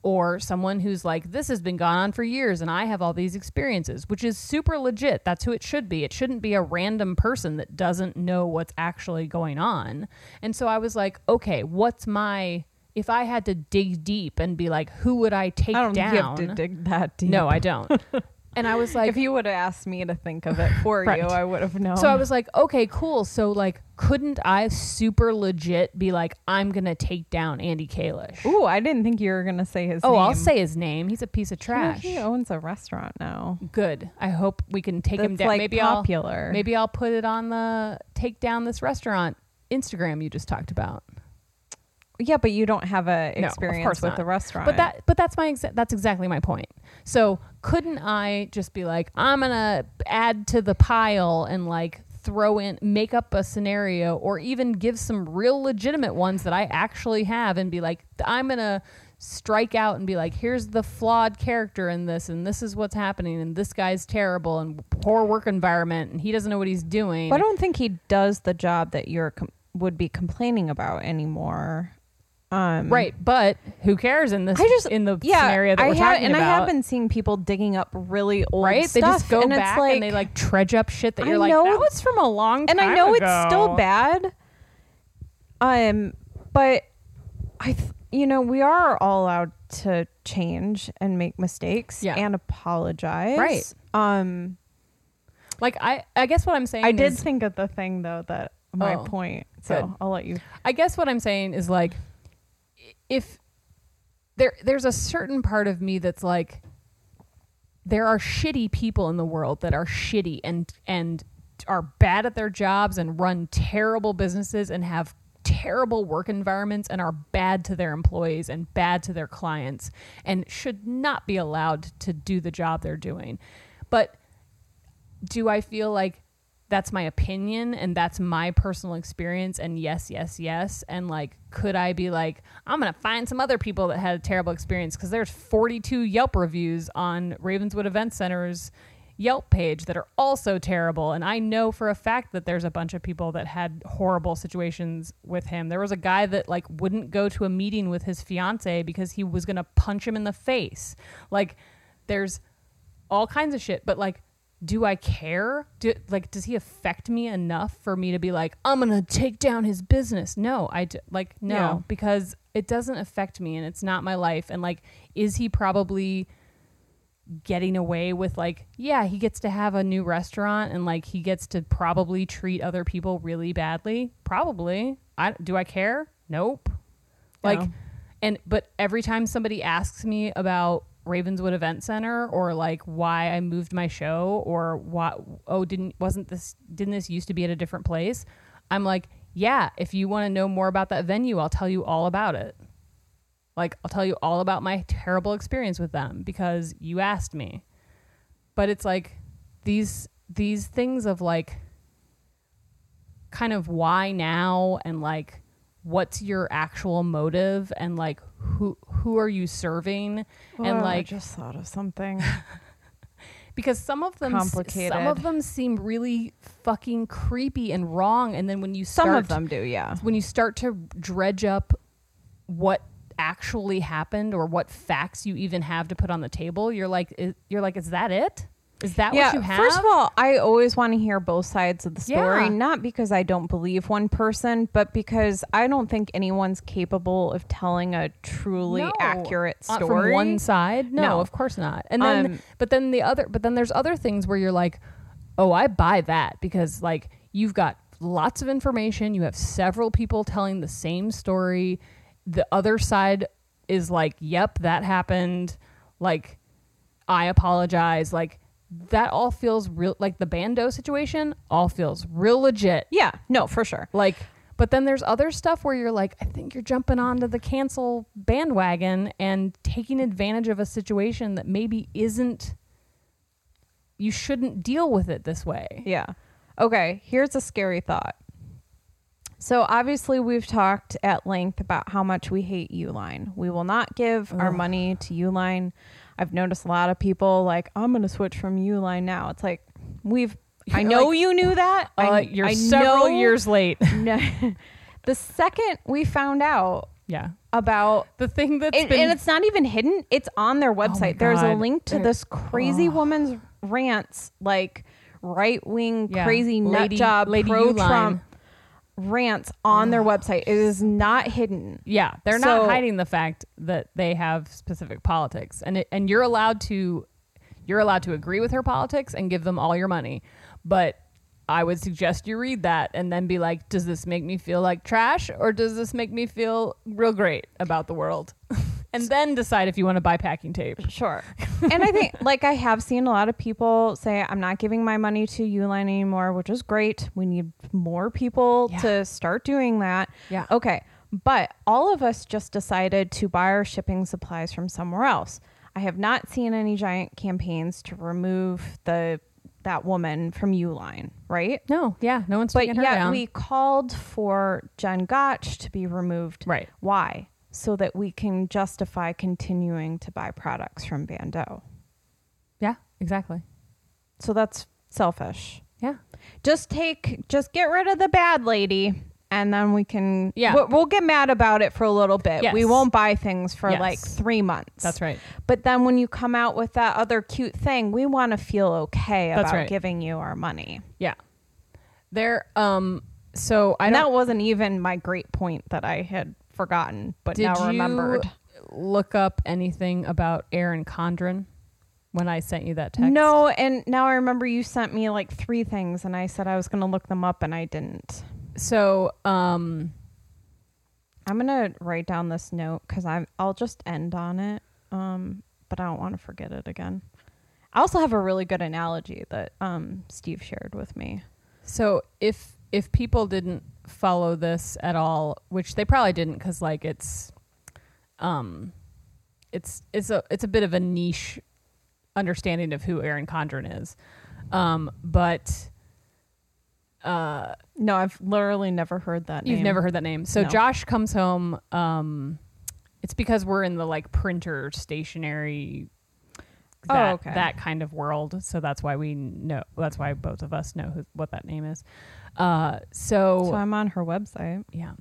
or someone who's like this has been gone on for years and i have all these experiences which is super legit. That's who it should be. It shouldn't be a random person that doesn't know what's actually going on. And so i was like okay what's my if i had to dig deep and be like who would i take I don't down think you have to dig that deep. no i don't [laughs] and i was like if you would have asked me to think of it for Right. you, I would have known. so I was like, okay, cool. So like, couldn't I super legit be like, I'm gonna take down Andy Kalish? Ooh, I didn't think you were gonna say his oh, name. I'll say his name. He's a piece of trash. He owns a restaurant now. Good. I hope we can take him down. like maybe popular. I'll maybe I'll put it on the take down this restaurant Instagram you just talked about. Yeah, but you don't have a experience course with not. the restaurant. But that but that's my exa- that's exactly my point. So couldn't I just be like, I'm gonna add to the pile and like throw in make up a scenario or even give some real legitimate ones that I actually have and be like, I'm gonna strike out and be like, here's the flawed character in this and this is what's happening and this guy's terrible and poor work environment and he doesn't know what he's doing. But I don't think he does the job that you're com- would be complaining about anymore. Um, Right, but who cares in this I just in the yeah, scenario that I we're have, talking and about? I have been seeing people digging up really old right? stuff, They just go and back like, and they like trudge up shit that I you're like, know- that was from a long time ago. and I know it's still bad. Um, but I, th- you know, we are all allowed to change and make mistakes Yeah. and apologize. Right. Um, Like I, I guess what I'm saying. I did think of the thing though that my Oh, point. So good. I'll let you. I guess what I'm saying is like, if there, there's a certain part of me that's like, there are shitty people in the world that are shitty and and are bad at their jobs and run terrible businesses and have terrible work environments and are bad to their employees and bad to their clients and should not be allowed to do the job they're doing. But do I feel like that's my opinion and that's my personal experience and yes yes yes. And like could i be like i'm gonna find some other people that had a terrible experience because there's 42 yelp reviews on ravenswood event center's yelp page that are also terrible. And i know for a fact that there's a bunch of people that had horrible situations with him. There was a guy that like wouldn't go to a meeting with his fiance because he was gonna punch him in the face. Like there's all kinds of shit but like do i care? Do like does he affect me enough for me to be like i'm gonna take down his business no i d- like no Yeah. because it doesn't affect me and it's not my life. And like is he probably getting away with like yeah he gets to have a new restaurant and like he gets to probably treat other people really badly? Probably. I do i care? Nope. Like and but every time somebody asks me about Ravenswood Event Center or like why I moved my show or why oh didn't wasn't this didn't this used to be at a different place? I'm like, yeah, if you want to know more about that venue, I'll tell you all about it. Like I'll tell you all about my terrible experience with them because you asked me. But it's like these these things of like kind of why now and like what's your actual motive and like who who are you serving and Oh, I like just thought of something. [laughs] because some of them s- some of them seem really fucking creepy and wrong and then when you start Some of them do, yeah. when you start to dredge up what actually happened or what facts you even have to put on the table you're like you're like is that it Is that yeah, what you have? first of all, I always want to hear both sides of the story, Yeah. not because I don't believe one person, but because I don't think anyone's capable of telling a truly No. accurate Uh, story. from one side. No, No. of course not. And then, Um, but then the other, but then there's other things where you're like, oh, I buy that because like you've got lots of information. You have several people telling the same story. The other side is like, yep, that happened. Like, I apologize. Like, that all feels real. Like the Bando situation all feels real legit. yeah, no, for sure. Like, but then there's other stuff where you're like, I think you're jumping onto the cancel bandwagon and taking advantage of a situation that maybe isn't. You shouldn't deal with it this way. Yeah. Okay, here's a scary thought. So obviously we've talked at length about how much we hate Uline. We will not give our money to Uline. I've noticed a lot of people like, I'm going to switch from Uline now. It's like we've. I know like, you knew that. Uh, I, you're I several know- years late. [laughs] No. the second we found out yeah. about The thing that's it, been and it's not even hidden. It's on their my website. There's a link to this crazy Ugh. woman's rants, like right wing, Yeah. crazy nut Lady- job, Lady pro. Trump rants on their website. It is not hidden. Yeah, they're So- not hiding the fact that they have specific politics, and it, and you're allowed to you're allowed to agree with her politics and give them all your money, but I would suggest you read that and then be like, does this make me feel like trash or does this make me feel real great about the world? [laughs] and then decide if you want to buy packing tape. Sure. [laughs] and I think, like, I have seen a lot of people say, I'm not giving my money to Uline anymore, which is great. We need more people Yeah. to start doing that. Yeah. Okay. But all of us just decided to buy our shipping supplies from somewhere else. I have not seen any giant campaigns to remove the that woman from Uline, right? No, yeah, no one's But her yet down. we called for Jen Gotch to be removed. right. Why? So that we can justify continuing to buy products from Bando. Yeah, exactly. So that's selfish. Yeah. Just take, just get rid of the bad lady, and then we can. Yeah. we'll, we'll get mad about it for a little bit. Yes. We won't buy things for Yes. like three months. That's right. But then when you come out with that other cute thing, we want to feel okay That's about right. giving you our money. Yeah. There um so I And that wasn't even my great point that I had forgotten, but Did now you remembered. look up anything about Erin Condren when I sent you that text? No, and now I remember you sent me like three things, and I said I was going to look them up, and I didn't. So, um, I'm gonna write down this note because I'm. I'll just end on it. Um, but I don't want to forget it again. I also have a really good analogy that um Steve shared with me. so if if people didn't follow this at all, which they probably didn't, because like it's, um, it's it's a it's a bit of a niche understanding of who Erin Condren is, um, but. Uh, No, I've literally never heard that. Name. You've name. never heard that name. So No. Josh comes home. Um, it's because we're in the like printer stationery. Oh, That, okay. that kind of world. So that's why we know. That's why both of us know who, what that name is. Uh, so, So I'm on her website. yeah.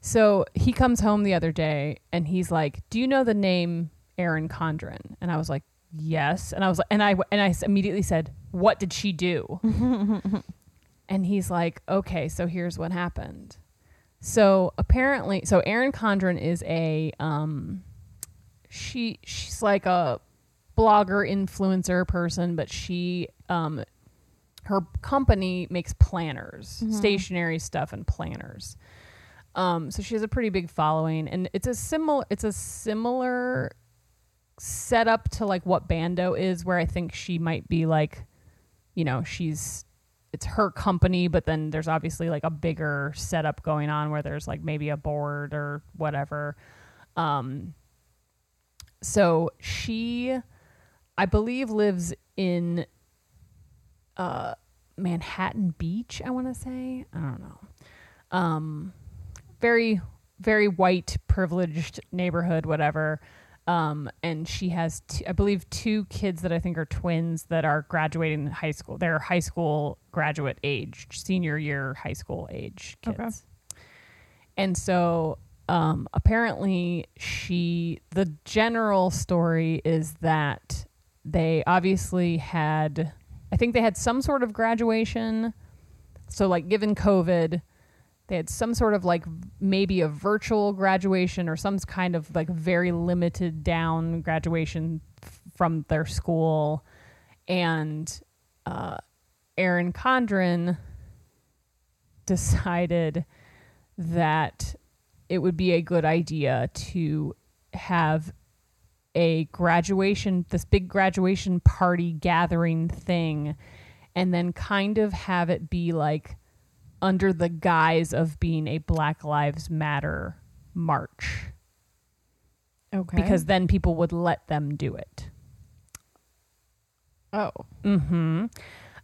So he comes home the other day and he's like, "Do you know the name Erin Condren?" And I was like, "Yes." And I was like, and I and I s- immediately said, "What did she do?" [laughs] and he's like, "Okay, so here's what happened." So apparently, so Erin Condren is a um, she she's like a blogger influencer person, but she um, her company makes planners, stationary stuff, and planners. Um, so she has a pretty big following, and it's a similar it's a similar setup to like what Bando is, where I think she might be like, you know, she's it's her company, but then there's obviously like a bigger setup going on where there's like maybe a board or whatever. Um, so she, I believe, lives in uh, Manhattan Beach. I want to say. I don't know. Um, very, very white, privileged neighborhood, whatever. Um, and she has, two, I believe, two kids that I think are twins that are graduating high school. They're high school graduate age, senior year high school age kids. Okay. And so um, apparently, she, the general story is that they obviously had I think they had some sort of graduation. So like given COVID, they had some sort of like maybe a virtual graduation or some kind of like very limited down graduation f- from their school. And uh Erin Condren decided that it would be a good idea to have a graduation, this big graduation party gathering thing, and then kind of have it be like under the guise of being a Black Lives Matter march Okay. because then people would let them do it. oh, Mm-hmm.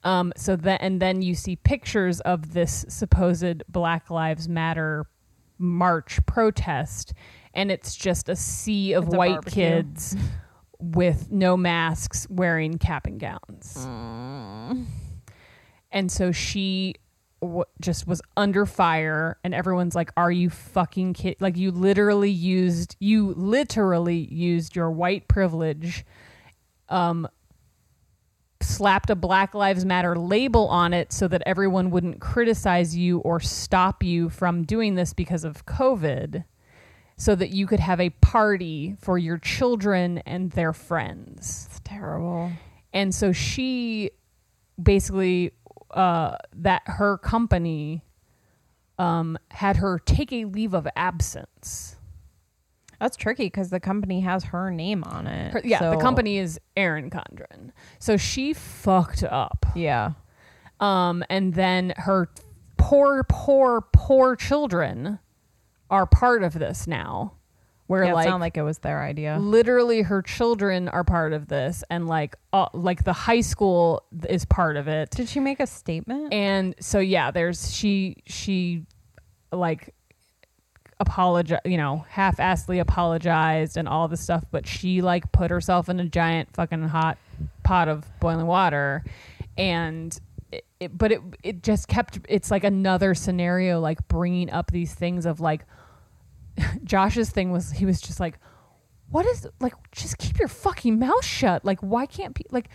Um, so that and then you see pictures of this supposed Black Lives Matter march protest, and it's just a sea of It's white kids [laughs] with no masks, wearing cap and gowns. Mm. And so she w- just was under fire, and everyone's like, "Are you fucking kid? Like you literally used you literally used your white privilege, um, slapped a Black Lives Matter label on it so that everyone wouldn't criticize you or stop you from doing this because of COVID." So that you could have a party for your children and their friends it's terrible. and so she basically uh that her company um had her take a leave of absence That's tricky because the company has her name on it. Her- yeah the company is Erin Condren so she fucked up Yeah. um and then her poor poor poor children are part of this now where yeah, it like sounded like it was their idea. literally her children are part of this and like uh, like the high school is part of it Did she make a statement? and so yeah there's she she like apologize you know half-assedly apologized and all this stuff but she like put herself in a giant fucking hot pot of boiling water and it, it, but it it just kept it's like another scenario like bringing up these things of like [laughs] Josh's thing was he was just like what is like just keep your fucking mouth shut like why can't people like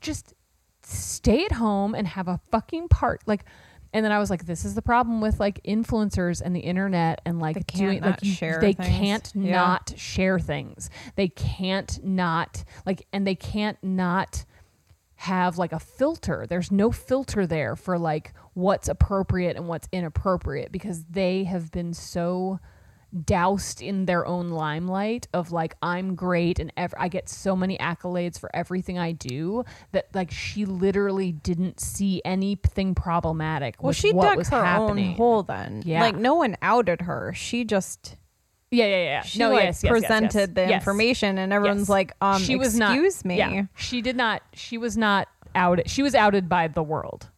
just stay at home and have a fucking part like and then I was like, this is the problem with like influencers and the internet and like They can't doing like share they things. can't Yeah. not share things. They can't not like and they can't not have like a filter. There's no filter there for like what's appropriate and what's inappropriate because they have been so doused in their own limelight of like I'm great and ev- I get so many accolades for everything I do that like she literally didn't see anything problematic well, with she what dug was her happening. own hole then. Yeah. Like no one outed her. She just yeah, yeah, yeah. she no, like yes, yes, presented yes. the information and everyone's like, um, she was excuse not, me. Yeah, she did not. She was not outed. She was outed by the world.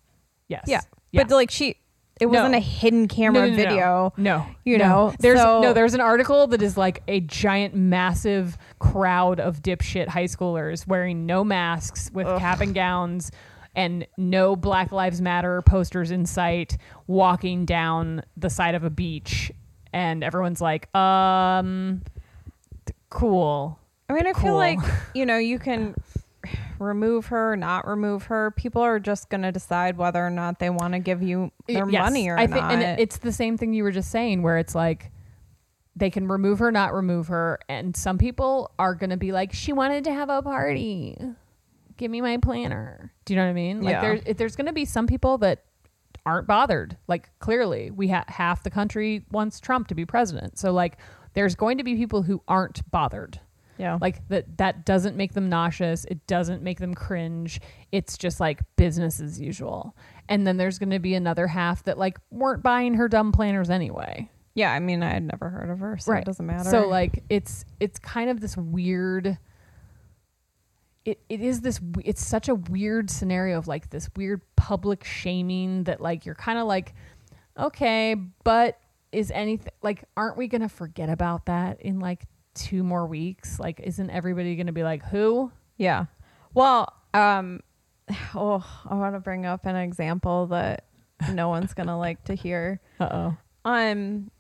Yes. Yeah. Yeah. But like she it wasn't a hidden camera No, no, no, video. No, You no. know, there's so- no there's an article that is like a giant, massive crowd of dipshit high schoolers wearing no masks with cap and gowns and no Black Lives Matter posters in sight, walking down the side of a beach, and everyone's like, um, cool. I mean, I feel like, [laughs] you know, you can remove her, not remove her. People are just going to decide whether or not they want to give you their Yes, money or I think, not. and it's the same thing you were just saying, where it's like they can remove her, not remove her, and some people are gonna be like, she wanted to have a party, give me my planner. Do you know what I mean? Like Yeah. there's there's gonna be some people that aren't bothered. Like clearly, we ha- half the country wants Trump to be president, so like there's going to be people who aren't bothered yeah. like that that doesn't make them nauseous it doesn't make them cringe it's just like business as usual and then there's going to be another half that like weren't buying her dumb planners anyway yeah. I mean, I had never heard of her, so it doesn't matter. so like it's it's kind of this weird it, it is this it's such a weird scenario of like this weird public shaming that like you're kind of like okay but is anything like aren't we gonna forget about that in like two more weeks like isn't everybody gonna be like who Yeah. Well, um, [sighs] oh, I want to bring up an example that no one's gonna [laughs] like to hear. uh-oh Um,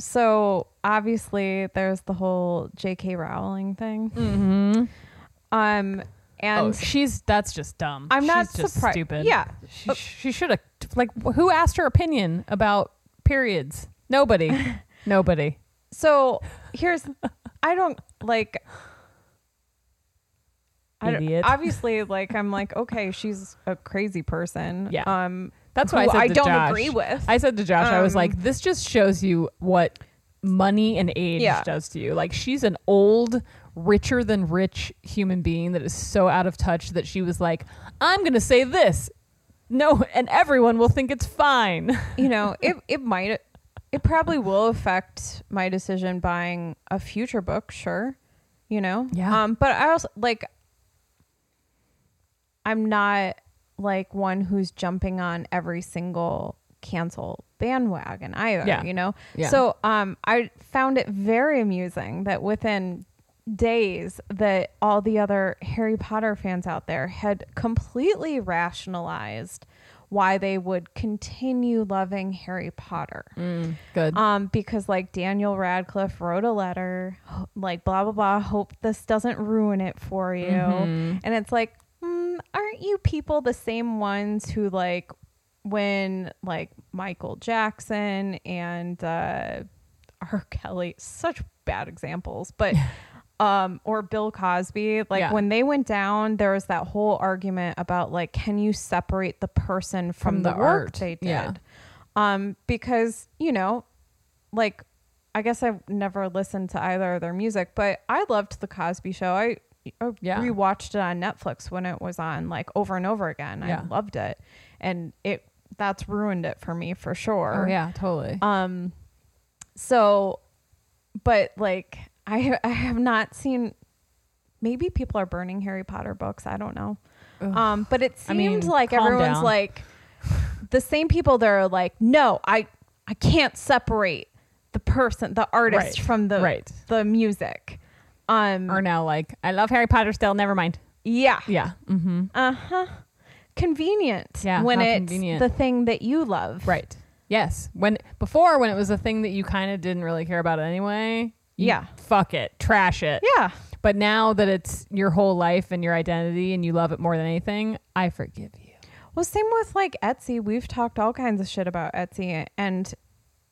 so obviously there's the whole J.K. Rowling thing. mm-hmm Um, And oh, she's that's just dumb. I'm not She's just surprised. Stupid. Yeah. she, she should have like who asked her opinion about periods? Nobody. [laughs] Nobody. So here's, I don't like. I don't- Idiot. obviously, like I'm like, okay, she's a crazy person. Yeah. Um, That's what I who said. I to don't Josh. agree with. I said to Josh, I was Um, like, this just shows you what money and age Yeah. does to you. Like she's an old, richer than rich human being that is so out of touch that she was like, I'm gonna say this. No, and everyone will think it's fine. you know, [laughs] it it might, it probably will affect my decision buying a future book. Sure, you know. Yeah. Um, but I also like. I'm not like one who's jumping on every single cancel bandwagon either. Yeah. You know. Yeah. So um, I found it very amusing that within days that all the other Harry Potter fans out there had completely rationalized why they would continue loving Harry Potter. Good. Um, because like Daniel Radcliffe wrote a letter, like blah blah blah. Hope this doesn't ruin it for you. Mm-hmm. And it's like, mm, aren't you people the same ones who like when like Michael Jackson and uh, R. Kelly, such bad examples, but. [laughs] Um, or Bill Cosby, like Yeah. when they went down, there was that whole argument about like, can you separate the person from, From the, the work art. they did? Yeah. Um, because you know, like I guess I've never listened to either of their music, but I loved the Cosby Show. I, I Yeah. rewatched it on Netflix when it was on, like over and over again. Yeah. I loved it, and it that's ruined it for me for sure. oh yeah, totally. Um, so, but like I I have not seen. Maybe people are burning Harry Potter books. I don't know. Ugh. Um, but it I seems mean, like everyone's down. like the same people that are like, no, I I can't separate the person, the artist Right. from the Right. the music. Um, Are now like, I love Harry Potter still. Never mind. yeah, Yeah. Mm-hmm. uh huh. Convenient. Yeah, when it's convenient. the thing that you love. Right. Yes. When before, when it was a thing that you kind of didn't really care about anyway. Yeah. Fuck it. Trash it. Yeah. But now that it's your whole life and your identity and you love it more than anything, I forgive you. Well, same with like Etsy. We've talked all kinds of shit about Etsy, and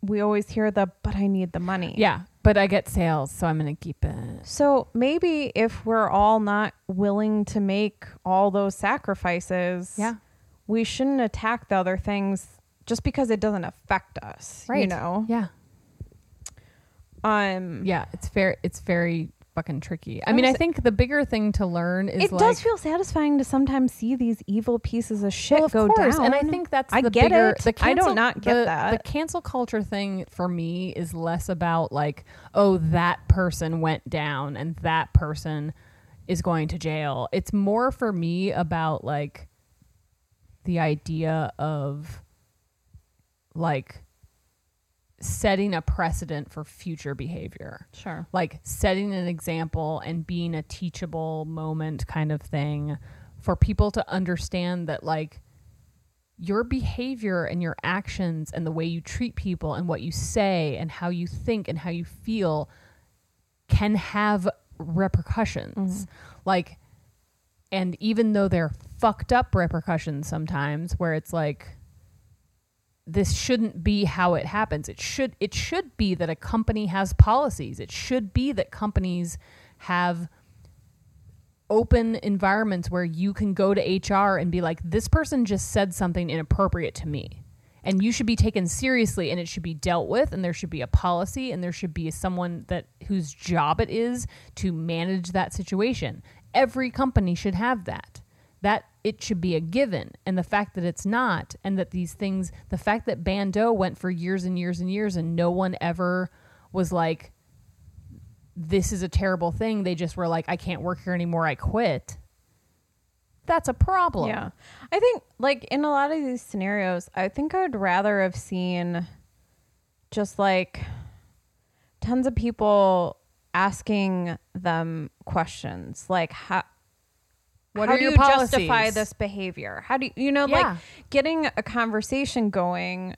we always hear the "but I need the money." Yeah. But I get sales, so I'm going to keep it. So maybe if we're all not willing to make all those sacrifices, Yeah. we shouldn't attack the other things just because it doesn't affect us. right You know? Yeah. Um Yeah. It's fair. It's very fucking tricky. I I mean, I think the bigger thing to learn is it like, does feel satisfying to sometimes see these evil pieces of shit Well, of go course, down. and I think that's I the get bigger. it. The I don't not get the, that. The cancel culture thing for me is less about like, oh, that person went down and that person is going to jail. It's more for me about like the idea of like setting a precedent for future behavior. Sure. like setting an example and being a teachable moment kind of thing for people to understand that like your behavior and your actions and the way you treat people and what you say and how you think and how you feel can have repercussions. Mm-hmm. Like and even though they're fucked up repercussions sometimes where it's like this shouldn't be how it happens. It should it should be that a company has policies. It should be that companies have open environments where you can go to HR and be like this person just said something inappropriate to me. And you should be taken seriously and it should be dealt with and there should be a policy and there should be someone that whose job it is to manage that situation. Every company should have that that it should be a given and the fact that it's not and that these things the fact that bando went for years and years and years and no one ever was like this is a terrible thing. They just were like i can't work here anymore. I quit. That's a problem. Yeah. I think like in a lot of these scenarios, I think I'd rather have seen just like tons of people asking them questions like how What how are do your you justify this behavior? How do you, you know, Yeah. like getting a conversation going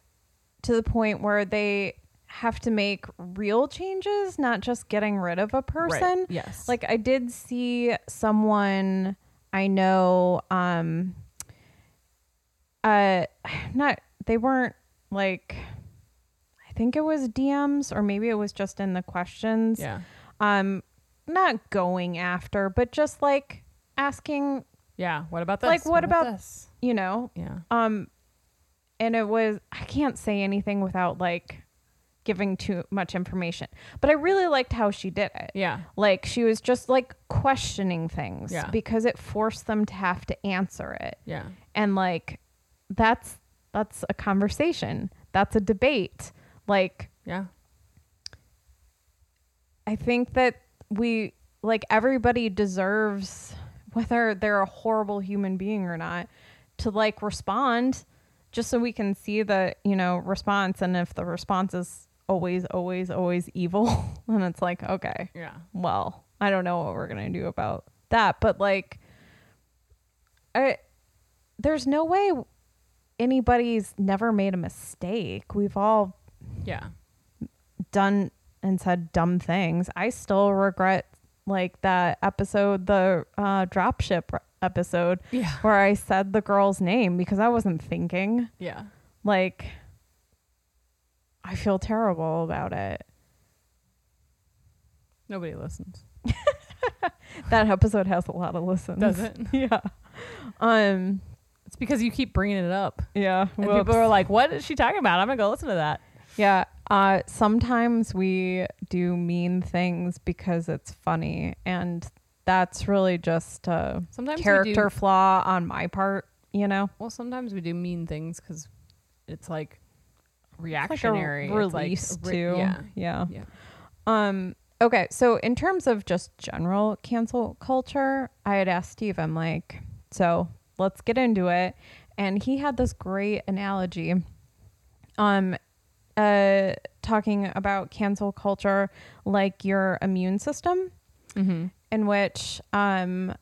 to the point where they have to make real changes, not just getting rid of a person. yes Like I did see someone I know um uh [sighs] not they weren't like I think it was DMs or maybe it was just in the questions. Yeah. Um not going after, but just like asking, Yeah. What about this? Like, what about- this? you know, Yeah. um and it was I can't say anything without like giving too much information. But I really liked how she did it. Yeah. Like she was just like questioning things Yeah. because it forced them to have to answer it. Yeah. And like that's that's a conversation. That's a debate. Like Yeah. I think that we like everybody deserves whether they're a horrible human being or not to like respond just so we can see the, you know, response and if the response is always always always evil [laughs] then it's like okay Yeah. well, I don't know what we're gonna do about that, but like, I there's no way anybody's never made a mistake. We've all Yeah. done and said dumb things. I still regret like that episode, the uh, dropship episode, Yeah. where I said the girl's name because I wasn't thinking. Yeah. Like, I feel terrible about it. Nobody listens. [laughs] That episode has a lot of listens. Does it? [laughs] yeah. Um. It's because you keep bringing it up. Yeah. And whoops. people are like, what is she talking about? I'm going to go listen to that. yeah. Uh, sometimes we do mean things because it's funny, and that's really just a Sometimes character flaw on my part. You know, Well, sometimes we do mean things because it's like It's reactionary. like a It's like release re- too. Yeah. Yeah. Yeah. Um. Okay. So in terms of just general cancel culture, I had asked Steve. I'm like, so let's get into it, and he had this great analogy. Um, uh, talking about cancel culture like your immune system, Mm-hmm. in which um,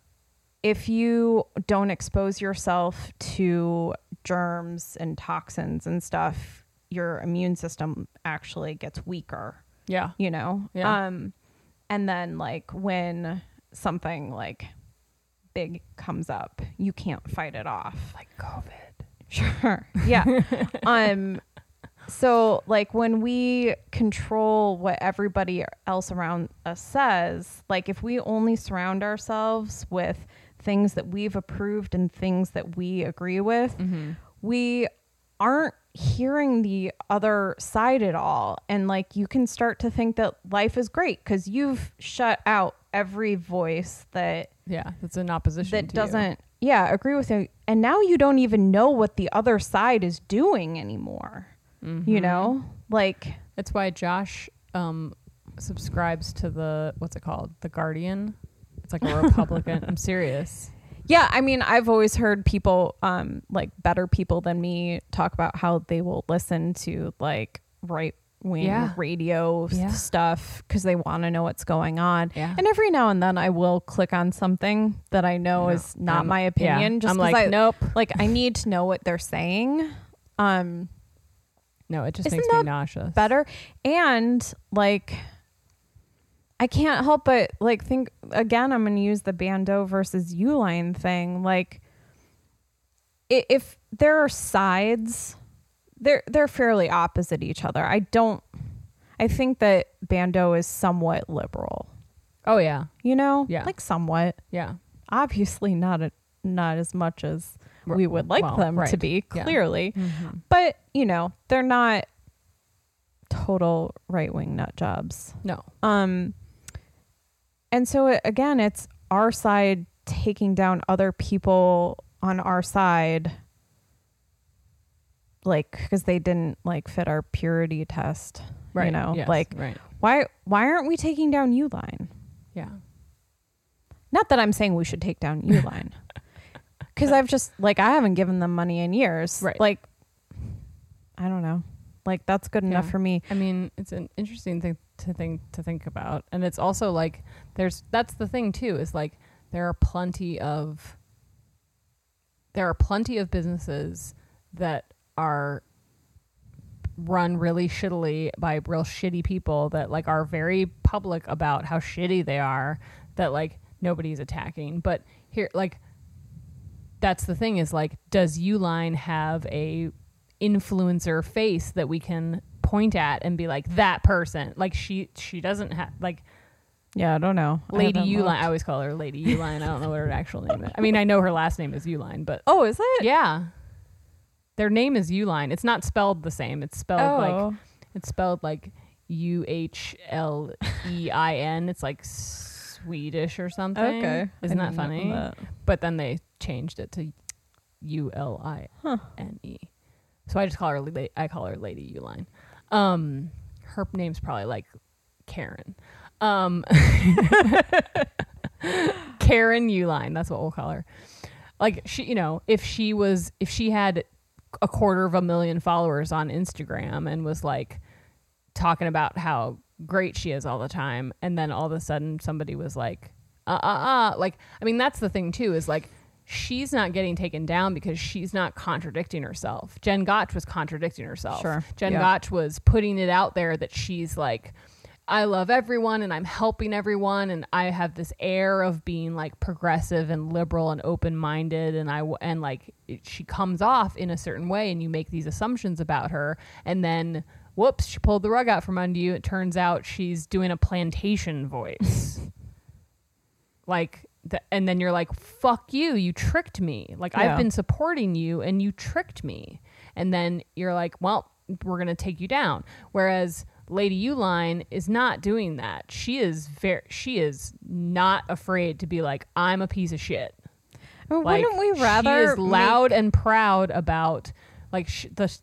if you don't expose yourself to germs and toxins and stuff, your immune system actually gets weaker Yeah. you know Yeah. um and then like when something like big comes up you can't fight it off Like COVID. sure yeah [laughs] um so like when we control what everybody else around us says like if we only surround ourselves with things that we've approved and things that we agree with Mm-hmm. we aren't hearing the other side at all and like you can start to think that life is great because you've shut out every voice that Yeah. That's in opposition. that doesn't yeah agree with you and now you don't even know what the other side is doing anymore you Mhm. know like It's why Josh um, subscribes to the what's it called? The Guardian. It's like a Republican. [laughs] I'm serious. yeah i mean i've always heard people um like better people than me talk about how they will listen to like right wing Yeah. radio Yeah. stuff because they want to know what's going on Yeah. and every now and then i will click on something that i know No, is not my opinion just I'm like, I, nope. like i need to know what they're saying um No, it just Isn't makes me nauseous. better and like i can't help but like think again i'm gonna use the bando versus uline thing like if there are sides they're they're fairly opposite each other i don't i think that bando is somewhat liberal Oh yeah. you know Yeah. like somewhat Yeah. obviously not a, not as much as we would like well, them to right. be Yeah. clearly Mm-hmm. but you know they're not total right-wing nut jobs No. um and so it- again it's our side taking down other people on our side like because they didn't like fit our purity test Right. you know Yes, like right. why why aren't we taking down uline Yeah. not that i'm saying we should take down uline [laughs] because i've just like i haven't given them money in years. Right. like i don't know. Like that's good enough Yeah. for me. I mean, it's an interesting thing to think to think about, and it's also like there's that's the thing too is like there are plenty of there are plenty of businesses that are run really shittily by real shitty people that like are very public about how shitty they are that like nobody's attacking. But here like that's the thing is like, does Uline have a influencer face that we can point at and be like that person? Like she she doesn't have like Yeah, I don't know. Lady Uline. looked. I always call her Lady Uline. I don't know what her actual name is. I mean, I know her last name is Uline, but Oh, is it? yeah, their name is Uline. It's not spelled the same. It's spelled Oh. like it's spelled like U H L E I N. It's like Swedish or something. okay. isn't I that funny? that. But then they changed it to U L I N E. So I just call her. I call her Lady Uline. Um, her name's probably like Karen. Um, [laughs] Karen Uline. That's what we'll call her. Like she, you know, if she was, if she had a quarter of a million followers on Instagram and was like talking about how great she is all the time, and then all of a sudden somebody was like, uh, uh, uh, like, I mean, that's the thing too, is like, she's not getting taken down because she's not contradicting herself. Jen Gotch was contradicting herself. Sure. Jen Yeah. Gotch was putting it out there that she's like, I love everyone and I'm helping everyone and I have this air of being like progressive and liberal and open minded and I w- and like it, she comes off in a certain way and you make these assumptions about her and then whoops she pulled the rug out from under you it turns out she's doing a plantation voice [laughs] like th- and then you're like fuck you you tricked me like Yeah. i've been supporting you and you tricked me and then you're like well we're going to take you down whereas lady uline is not doing that she is very she is not afraid to be like i'm a piece of shit Well, like Wouldn't we rather? she is loud and proud about like sh- the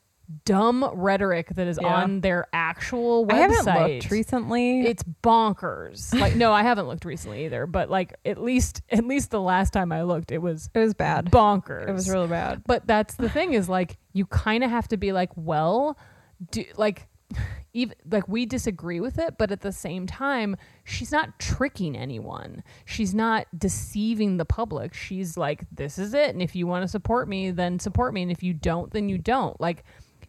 dumb rhetoric that is Yeah. on their actual website I haven't looked recently. it's bonkers. Like no, I haven't looked recently either, but like at least at least the last time I looked, it was it was bad. bonkers. It was really bad. But that's the thing is like you kind of have to be like, well, do like [sighs] even like we disagree with it, but at the same time, she's not tricking anyone. She's not deceiving the public. She's like, this is it, and if you want to support me, then support me, and if you don't, then you don't. Like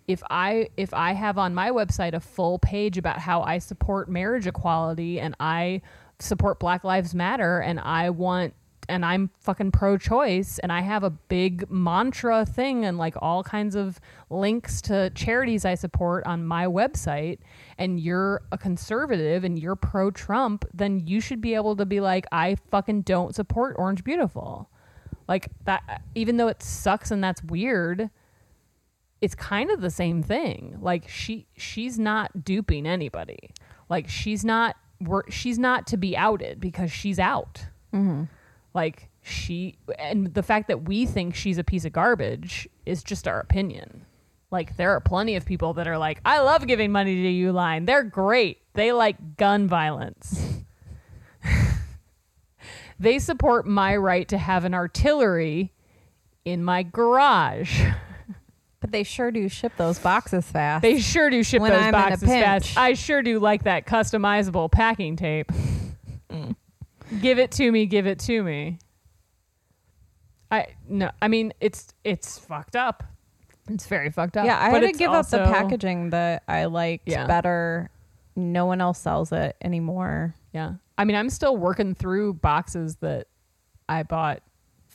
if I if I have on my website a full page about how I support marriage equality and I support Black Lives Matter and I want and I'm fucking pro choice and I have a big mantra thing and like all kinds of links to charities I support on my website and you're a conservative and you're pro Trump, then you should be able to be like, I fucking don't support Orange Beautiful. Like that even though it sucks and that's weird, it's kind of the same thing. Like she she's not duping anybody. Like she's not we're, she's not to be outed because she's out. Mm-hmm. Like she and the fact that we think she's a piece of garbage is just our opinion. Like there are plenty of people that are like, I love giving money to Uline. They're great. They like gun violence. [laughs] they support my right to have an artillery in my garage. [laughs] But they sure do ship those boxes fast. They sure do ship When those I'm in a boxes fast. I sure do like that customizable packing tape. [laughs] Give it to me, give it to me. I no, I mean it's it's fucked up. It's very fucked up. yeah, I But had to it's give up the also- packaging that I liked Yeah. better. No one else sells it anymore. Yeah. I mean, I'm still working through boxes that I bought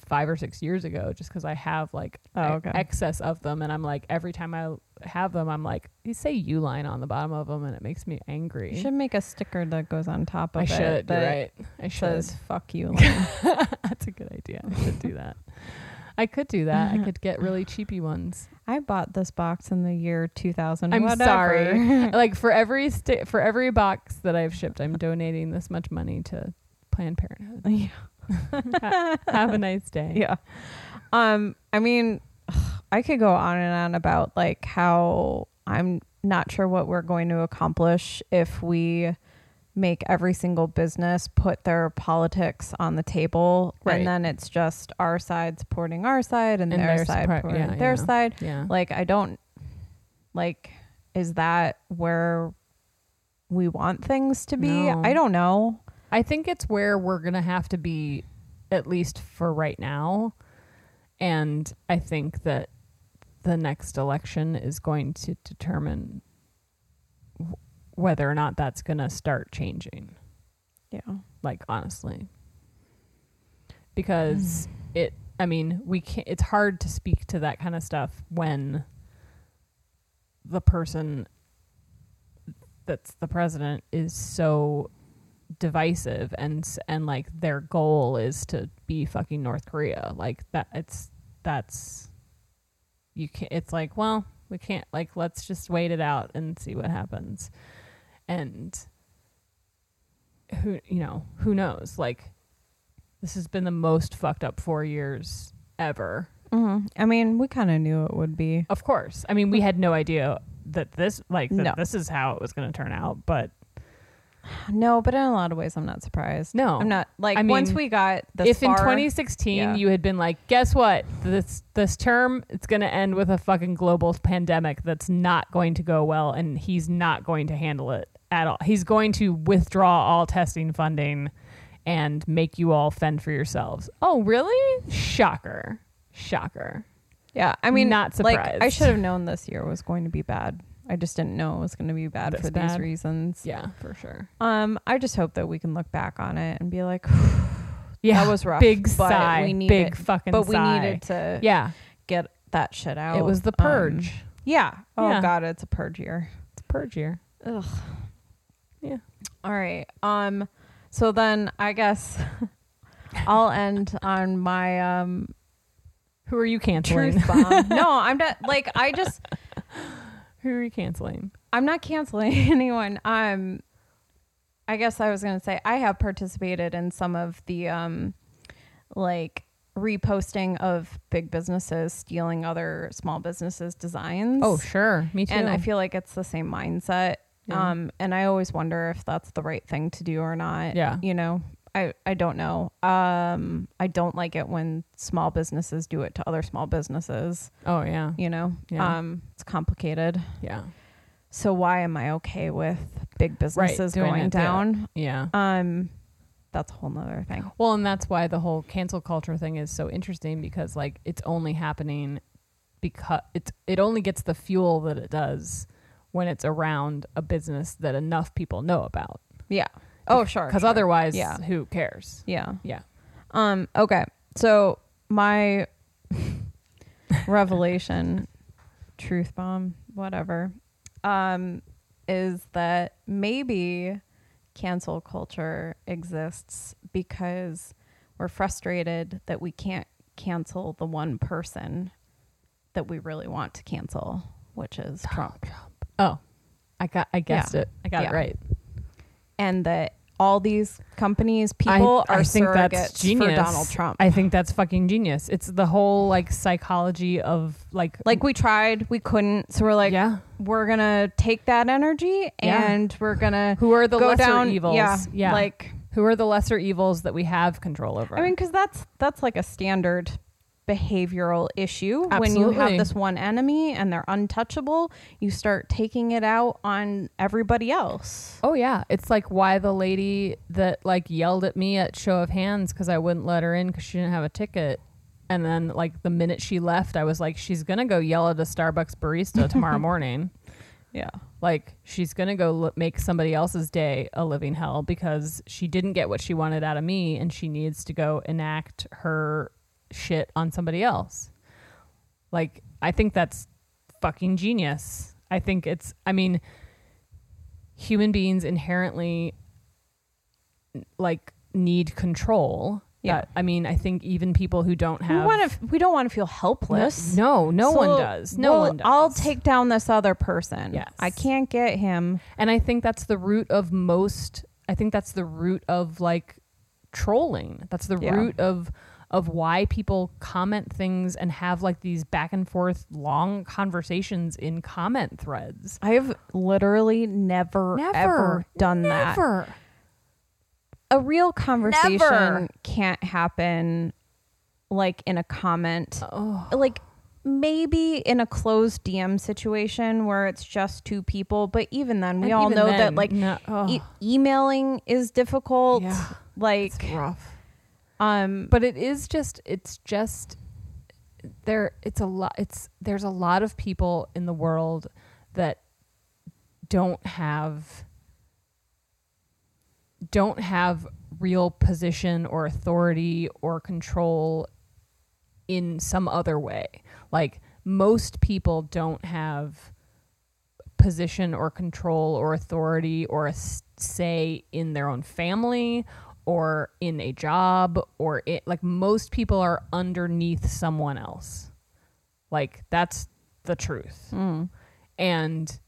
five or six years ago just because I have like Oh, okay. excess of them. And I'm like, every time I have them, I'm like, you say U line on the bottom of them and it makes me angry. You should make a sticker that goes on top of I it. should. That right. I should. Says "fuck you." [laughs] Lynn." That's a good idea. I should do that. I could do that. I [laughs] could get really cheapy ones. I bought this box in the year 2000. I'm whatever. sorry. [laughs] like for every sta- for every box that I've shipped, I'm donating this much money to Planned Parenthood. yeah. Ha- have a nice day. yeah. Um, I mean, I could go on and on about like how I'm not sure what we're going to accomplish if we make every single business put their politics on the table Right. and then it's just our side supporting our side and, And their, their side supporting yeah, their yeah. side. Yeah. Like I don't like is that where we want things to be? No. I don't know. I think it's where we're going to have to be, at least for right now. And I think that the next election is going to determine wh- whether or not that's going to start changing. Yeah. Like, honestly. Because hmm. it, I mean, we can't. It's hard to speak to that kind of stuff when the person that's the president is so divisive and and like their goal is to be fucking North Korea. Like that. It's that's you can't. It's like well, we can't. Like let's just wait it out and see what happens. And who you know who knows like this has been the most fucked up four years ever Mhm. I mean, we kind of knew it would be. of course i mean we had no idea that this like that No. this is how it was going to turn out but No, but in a lot of ways, I'm not surprised. No. I'm not. Like I mean, once we got this if in 2016 yeah. you had been like guess what this this term it's going to end with a fucking global pandemic that's not going to go well and he's not going to handle it at all he's going to withdraw all testing funding and make you all fend for yourselves oh really shocker shocker yeah, I mean, not Like I should have known this year was going to be bad. I just didn't know it was going to be bad This for bad? these reasons. yeah for sure Um, I just hope that we can look back on it and be like, [sighs] yeah that was rough. big sigh We needed, big fucking but we sigh. needed to yeah get that shit out. it was the Um, purge yeah. Oh Yeah. god, it's a purge year. it's purge year Ugh. Yeah. All right. Um. So then I guess [laughs] I'll end on my um who are you canceling truth bomb. [laughs] no, I'm not. Like I just who are you canceling I'm not canceling [laughs] anyone. Um, I guess I was gonna say I have participated in some of the um, like reposting of big businesses stealing other small businesses designs. oh sure me too and I feel like it's the same mindset. Yeah. Um, and I always wonder if that's the right thing to do or not. Yeah. you know, I I don't know. Um, I don't like it when small businesses do it to other small businesses. oh yeah You know, Yeah. um, it's complicated. yeah So why am I okay with big businesses doing going down? yeah Um, that's a whole nother thing. Well, and that's why the whole cancel culture thing is so interesting because like it's only happening because it's it only gets the fuel that it does when it's around a business that enough people know about. Yeah. Oh, sure. Because sure. otherwise, Yeah. who cares? yeah. Yeah. Um. Okay. So my [laughs] revelation, truth bomb, whatever, um, is that maybe cancel culture exists because we're frustrated that we can't cancel the one person that we really want to cancel, which is Trump. Oh, I got. I guessed it. I got Yeah. it right. And that all these companies, people I, are I think surrogates that's genius. for Donald Trump. I think that's fucking genius. It's the whole like psychology of like like we tried, we couldn't, so we're like, yeah. we're gonna take that energy Yeah. and we're gonna Who are the lesser down. evils? Yeah, yeah. Like who are the lesser evils that we have control over? I mean, because that's that's like a standard behavioral issue when you have this one enemy and they're untouchable. You start taking it out on everybody else. Oh yeah, it's like why the lady that like yelled at me at show of hands because I wouldn't let her in because she didn't have a ticket, and then like the minute she left, I was like, she's gonna go yell at a Starbucks barista tomorrow [laughs] morning. Yeah, Like she's gonna go lo- make somebody else's day a living hell because she didn't get what she wanted out of me, and she needs to go enact her shit on somebody else. Like I think that's fucking genius. I think it's. I mean, human beings inherently like need control. Yeah. That- I mean, I think even people who don't we have want to. We don't want to feel helpless. No, no So, one does. No well, one does. I'll take down this other person. Yes. I can't get him. And I think that's the root of most I think that's the root of like trolling. That's the Yeah. root of of why people comment things and have like these back and forth long conversations in comment threads. I've literally never, Never. ever done that. Never. A real conversation Never. can't happen like in a comment. Oh. Like maybe in a closed DM situation where it's just two people, but even then, we And all know then, that like no, oh, e- emailing is difficult. Yeah. Like, it's rough. Um, But it is just it's just there it's a lot it's there's a lot of people in the world that don't have don't have real position or authority or control in some other way. Like most people don't have position or control or authority or a say in their own family or in a job or it like most people are underneath someone else. Like that's the truth. Mm. And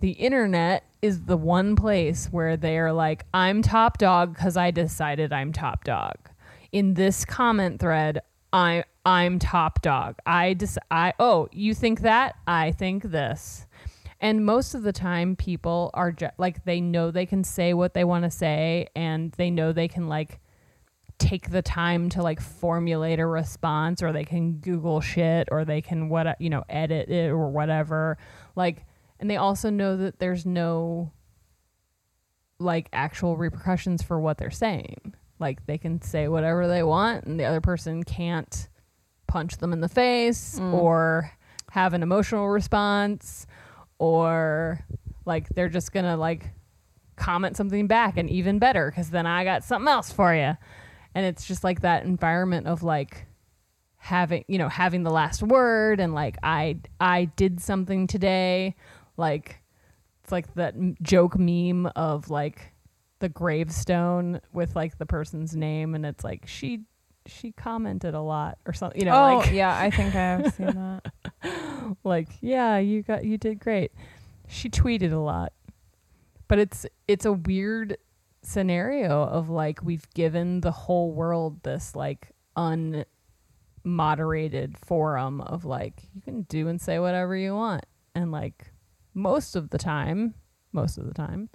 the internet is the one place where they're like, I'm top dog because I decided I'm top dog. In this comment thread, I I'm top dog. I dis- I oh, you think that? I think this. And most of the time people are ju- like they know they can say what they want to say and they know they can like take the time to like formulate a response or they can google shit or they can what you know edit it or whatever. Like and they also know that there's no like actual repercussions for what they're saying. Like they can say whatever they want and the other person can't punch them in the face mm. or have an emotional response or like they're just gonna like comment something back and even better because then i got something else for you and it's just like that environment of like having you know having the last word and like i i did something today. Like it's like that joke meme of like the gravestone with like the person's name and it's like she she commented a lot or something you know oh like yeah, I think I have seen [laughs] that. like yeah you got you did great. She tweeted a lot. But it's it's a weird scenario of like we've given the whole world this like unmoderated forum of like you can do and say whatever you want. And like most of the time most of the time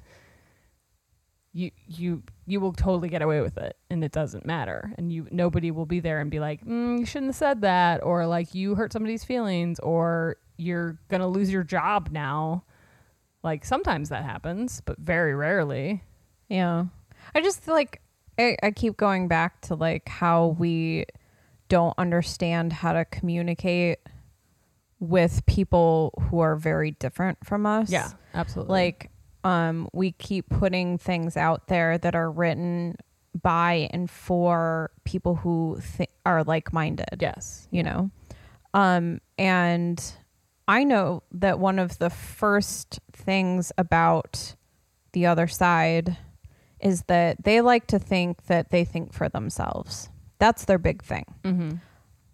you you you will totally get away with it and it doesn't matter and you nobody will be there and be like mm, you shouldn't have said that or like you hurt somebody's feelings or you're gonna lose your job now like sometimes that happens but very rarely Yeah. I just like I, I keep going back to like how we don't understand how to communicate with people who are very different from us. yeah absolutely Like um we keep putting things out there that are written by and for people who th- are like-minded yes. you know? Um and i know that one of the first things about the other side is that they like to think that they think for themselves. That's their big thing. Mm-hmm.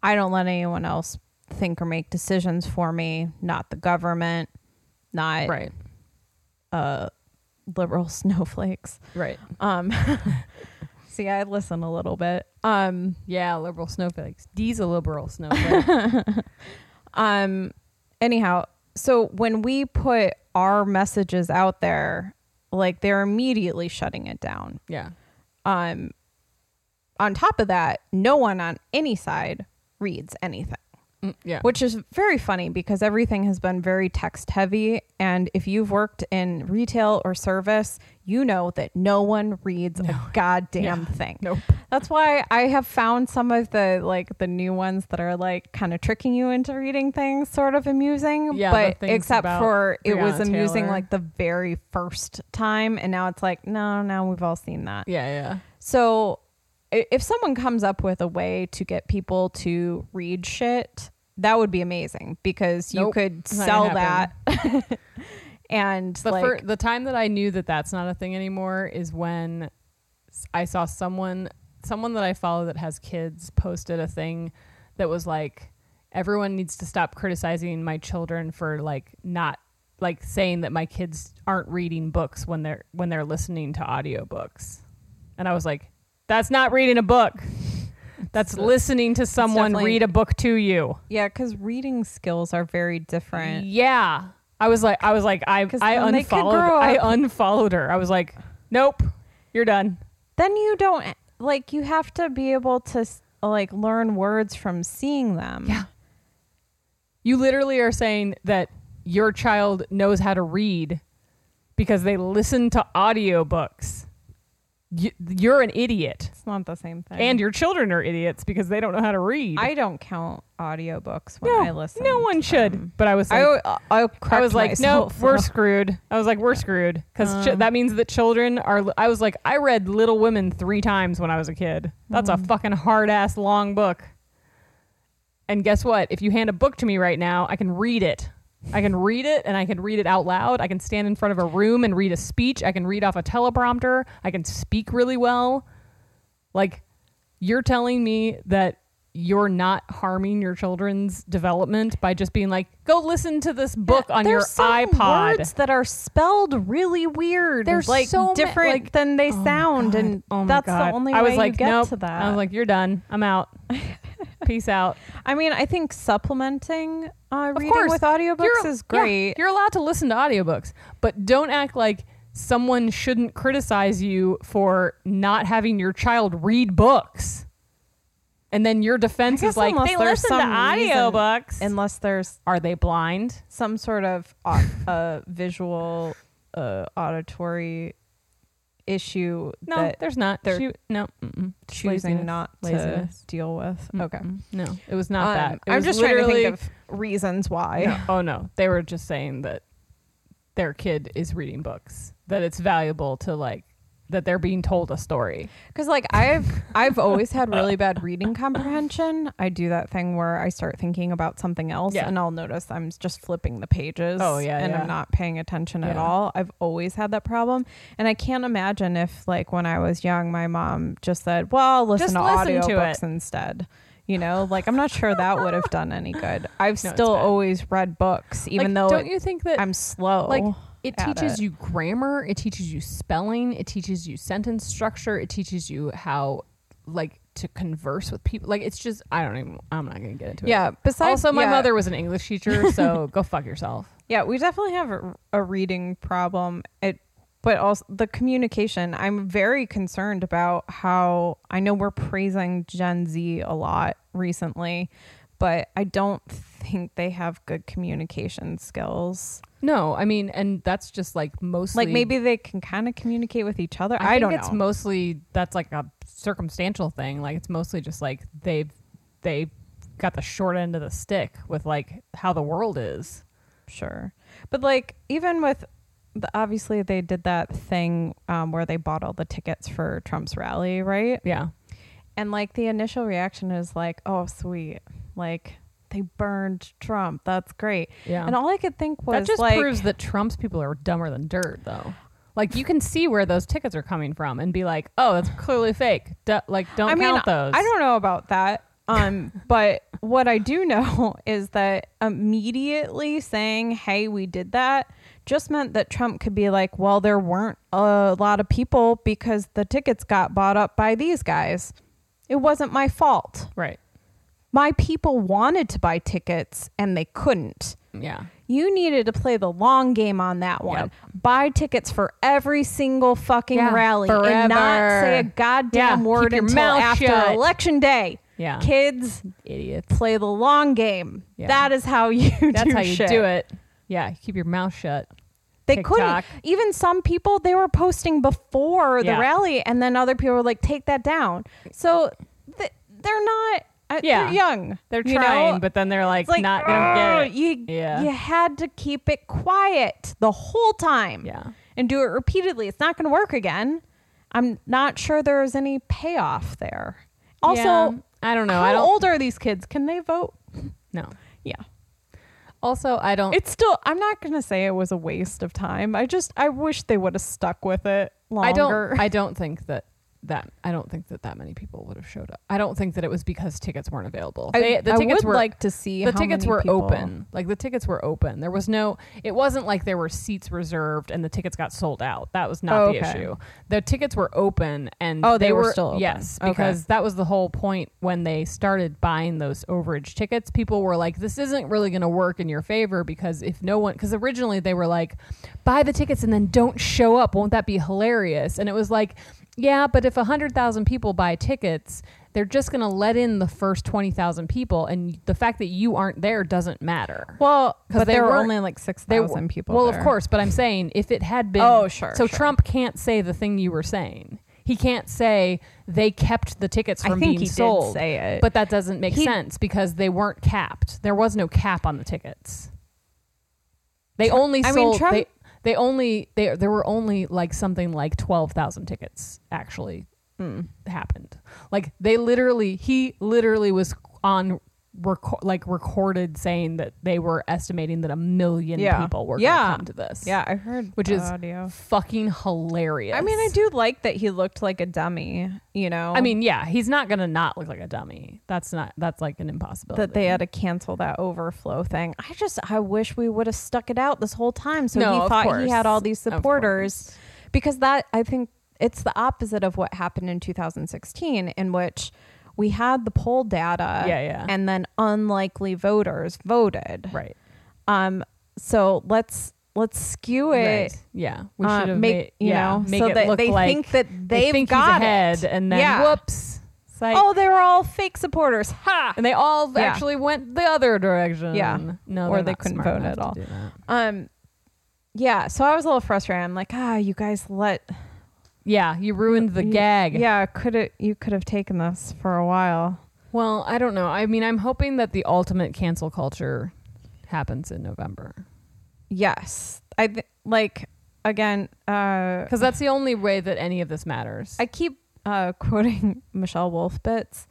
i don't let anyone else think or make decisions for me. Not the government not right uh liberal [laughs] snowflakes. Right. Um [laughs] see i listen a little bit. Um yeah liberal snowflakes. D's a liberal snowflake. [laughs] Um anyhow, so when we put our messages out there, like they're immediately shutting it down. yeah. Um on top of that, no one on any side reads anything. Mm, yeah Which is very funny because everything has been very text heavy and if you've worked in retail or service, you know that no one reads a [laughs] goddamn Yeah. thing. nope That's why I have found some of the like the new ones that are like kind of tricking you into reading things sort of amusing. Yeah, but except for it was amusing Taylor. like the very first time, and now it's like no, now we've all seen that. yeah yeah So if someone comes up with a way to get people to read shit, that would be amazing because you Nope, could sell that. [laughs] and the like, fir- the time that I knew that that's not a thing anymore is when I saw someone someone that I follow that has kids posted a thing that was like everyone needs to stop criticizing my children for like not like saying that my kids aren't reading books when they're when they're listening to audiobooks. And I was like that's not reading a book. That's listening to someone read a book to you. yeah, because reading skills are very different. Yeah. I was like I was like I I then they could unfollowed I unfollowed her. I was like, "Nope. You're done." then you don't like you have to be able to like learn words from seeing them. Yeah. You literally are saying that your child knows how to read because they listen to audiobooks. You, you're an idiot. It's not the same thing. And your children are idiots because they don't know how to read. I don't count audiobooks when no, I listen. no one should. them. But I was I, like, I, I, I was like, no, we're screwed. I was like, we're screwed because Uh. that means that children are. I was like, I read Little Women three times when I was a kid. That's Mm. a fucking hard ass long book. And guess what? If you hand a book to me right now, I can read it. I can read it and I can read it out loud. I can stand in front of a room and read a speech. I can read off a teleprompter. I can speak really well. Like, you're telling me that you're not harming your children's development by just being like, go listen to this book on your iPod. Words that are spelled really weird. There's like so ma- different like- than they Oh sound, and Oh that's God. the only I way was like, you get nope. to that. I was like, you're done. I'm out. [laughs] [laughs] Peace out. I mean, I think supplementing uh, reading course. with audiobooks You're- is yeah, great. you're allowed to listen to audiobooks, but don't act like someone shouldn't criticize you for not having your child read books. And then your defense is like, unless they there's listen to some reason- audiobooks. Unless there's Are they blind? some sort of uh, [laughs] visual, uh, auditory issue No, there's not. they're She, no, choosing laziness. not Laziness. to deal with. Okay. No, it was not Um, that. It I'm was just trying to think of reasons why. No. Oh no, they were just saying that their kid is reading books. That it's valuable to like that they're being told a story. Because like I've I've always had really bad reading comprehension. I do that thing where I start thinking about something else Yeah. and I'll notice I'm just flipping the pages. Oh, yeah, and yeah. I'm not paying attention at all. I've always had that problem, and I can't imagine if like when I was young, my mom just said, "Well, listen Just to listen to audiobooks it. instead." You know, like I'm not sure that would have done any good. [laughs] I've No, still always read books, even Like, though don't it- you think that I'm slow. like it teaches it. you grammar, it teaches you spelling, it teaches you sentence structure, it teaches you how like to converse with people. Like it's just I don't even I'm not gonna get into it. yeah. Besides, Also, my yeah. mother was an English teacher, [laughs] so go fuck yourself. Yeah, we definitely have a, a reading problem. It, but also the communication. I'm very concerned about how I know we're praising Gen Z a lot recently, but I don't think they have good communication skills. No, I mean, and that's just like mostly Like maybe they can kind of communicate with each other. I, I, think don't it's know. mostly that's like a circumstantial thing. Like it's mostly just like they've they got the short end of the stick with like how the world is. sure, but like even with the, obviously they did that thing um, where they bought all the tickets for Trump's rally, right? Yeah. And like the initial reaction is like, oh, sweet. Like they burned Trump. That's great. Yeah. And all I could think was that just like, proves that Trump's people are dumber than dirt, though. Like you can see where those tickets are coming from and be like, "Oh, that's clearly fake." D- like, don't I mean, count those. I don't know about that. Um, [laughs] but what I do know [laughs] is that immediately saying, "Hey, we did that," just meant that Trump could be like, "Well, there weren't a lot of people because the tickets got bought up by these guys. It wasn't my fault. Right. My people wanted to buy tickets and they couldn't." Yeah. You needed to play the long game on that one. Yep. Buy tickets for every single fucking Yeah, rally and not say a goddamn Yeah, word your until mouth after shut. election day. Yeah. Kids, Idiots. play the long game. Yeah. That is how you [laughs] That's do how you shit. do it. Yeah. Keep your mouth shut. They TikTok. couldn't. Even some people they were posting before the rally, and then other people were like, "Take that down." So th- they're not. Uh, Yeah. they're young. They're you know? trying, but then they're like, like, not. They don't get it. You, Yeah. you had to keep it quiet the whole time Yeah. and do it repeatedly. It's not going to work again. I'm not sure there's any payoff there. Also, Yeah. I don't know. how I don't. old are these kids? Can they vote? No. Yeah. Also, I don't. It's still, I'm not going to say it was a waste of time. I just, I wish they would have stuck with it longer. I don't. I don't think that that. I don't think that that many people would have showed up. I don't think that it was because tickets weren't available. I, They- the I tickets would were like to see the tickets were people- open. Like the tickets were open. There was no. It wasn't like there were seats reserved and the tickets got sold out. That was not Oh, the okay. issue. The tickets were open and Oh, they were still open. Yes, Okay. because that was the whole point when they started buying those overage tickets. People were like, "This isn't really going to work in your favor because if no one." Because originally they were like, "Buy the tickets and then don't show up. Won't that be hilarious?" And it was like. Yeah, but if 100,000 people buy tickets, they're just going to let in the first 20,000 people and the fact that you aren't there doesn't matter. Well, they there were only like six They- thousand people. Well, there. of course, but I'm saying if it had been Oh, sure, So sure. Trump can't say the thing you were saying. He can't say they kept the tickets from being sold. say it. But that doesn't make He- sense because they weren't capped. There was no cap on the tickets. They only I sold mean, Trump- they they only they there were only like something like 12,000 tickets actually Hmm. happened. Like they literally, he literally was on like recorded saying that they were estimating that a million Yeah. people were Yeah. going to come to this. Yeah, I heard Which is audio. fucking hilarious. I mean, I do like that he looked like a dummy. You know, I mean, yeah, he's not gonna not look like a dummy. That's not. That's like an impossibility. that they had to cancel that overflow thing. I just, I wish we would have stuck it out this whole time. So No, he of thought course. he had all these Of supporters because that, I think it's the opposite of what happened in 2016, in which we had the poll data, Yeah, yeah. and then unlikely voters voted. Right. Um, so let's let's skew it. Right. Yeah. We uh, should have make made, you yeah, know make so it that look they like think that they they've think got he's ahead, it. and then yeah. whoops. Like, oh, they were all fake supporters. Ha! and they all Yeah. actually went the other direction. Yeah. No, Or they couldn't vote at all. Um, yeah. So I was a little frustrated. I'm like, ah, you guys let Yeah, you ruined the gag. Yeah, could it? You could have taken this for a while. Well, I don't know. I mean, I'm hoping that the ultimate cancel culture happens in November Yes, I th- like again. Uh, because that's the only way that any of this matters. I keep uh, quoting [laughs] Michelle Wolf bits.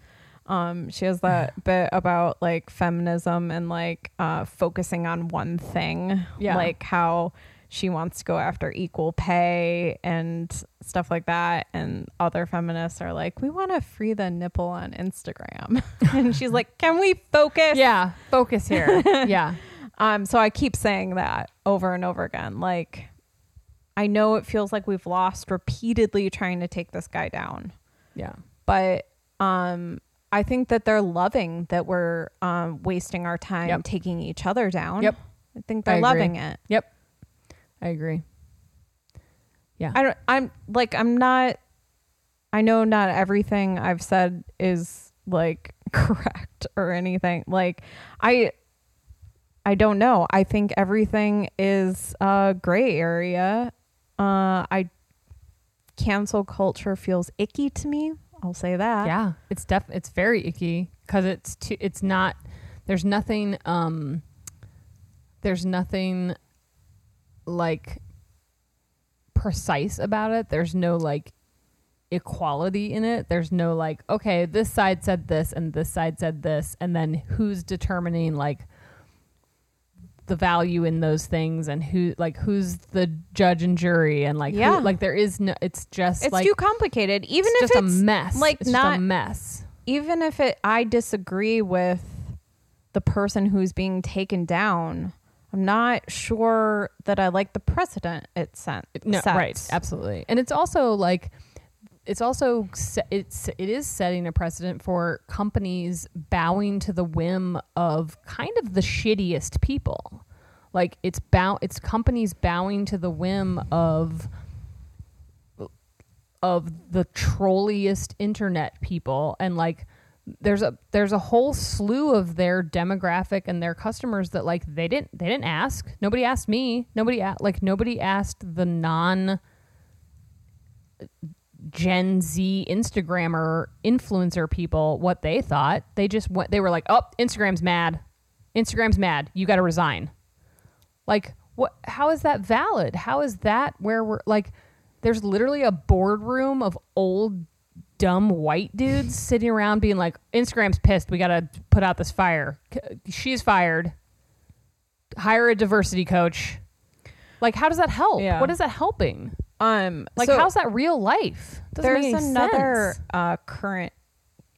Um, she has that [laughs] bit about like feminism and like uh, focusing on one thing, Yeah. like how she wants to go after equal pay and stuff like that. And other feminists are like, we want to free the nipple on Instagram. [laughs] and she's like, can we focus? yeah, focus here. [laughs] yeah, Um, so I keep saying that over and over again. Like, I know it feels like we've lost repeatedly trying to take this guy down yeah, but um I think that they're loving that we're um wasting our time Yep. taking each other down. Yep. I think they're agree. loving it. yep. I agree. Yeah, I don't I'm like I'm not I know not everything I've said is like [laughs] correct or anything. Like I I don't know. I think everything is a gray area. Uh I cancel culture feels icky to me. I'll say that. yeah. It's def. It's very icky because it's too. It's not. There's nothing. Um. There's nothing. Like. Precise about it. There's no like equality in it. There's no like, okay, this side said this and this side said this, and then who's determining like the value in those things and who like who's the judge and jury and like who- Yeah. like there is no it's just It's like too complicated. Even it's if just it's a mess. like, it's not- a mess. even if it I disagree with the person who's being taken down, I'm not sure that I like the precedent it sent. No, sets. right, absolutely. And it's also like it's also it's it is setting a precedent for companies bowing to the whim of kind of the shittiest people. Like it's bow it's companies bowing to the whim of of the trolliest internet people and like there's a there's a whole slew of their demographic and their customers that like they didn't they didn't ask. Nobody asked me. Nobody like nobody asked the non Gen Z Instagrammer influencer people what they thought. They just went they were like oh Instagram's mad. Instagram's mad. You got to resign. Like what how is that valid? How is that where we're like there's literally a boardroom of old dumb white dudes sitting around being like instagram's pissed. We gotta put out this fire. She's fired. Hire a diversity coach. Like how does that help? Yeah. what is that helping? Um like so how's that real life? Doesn't there's another uh current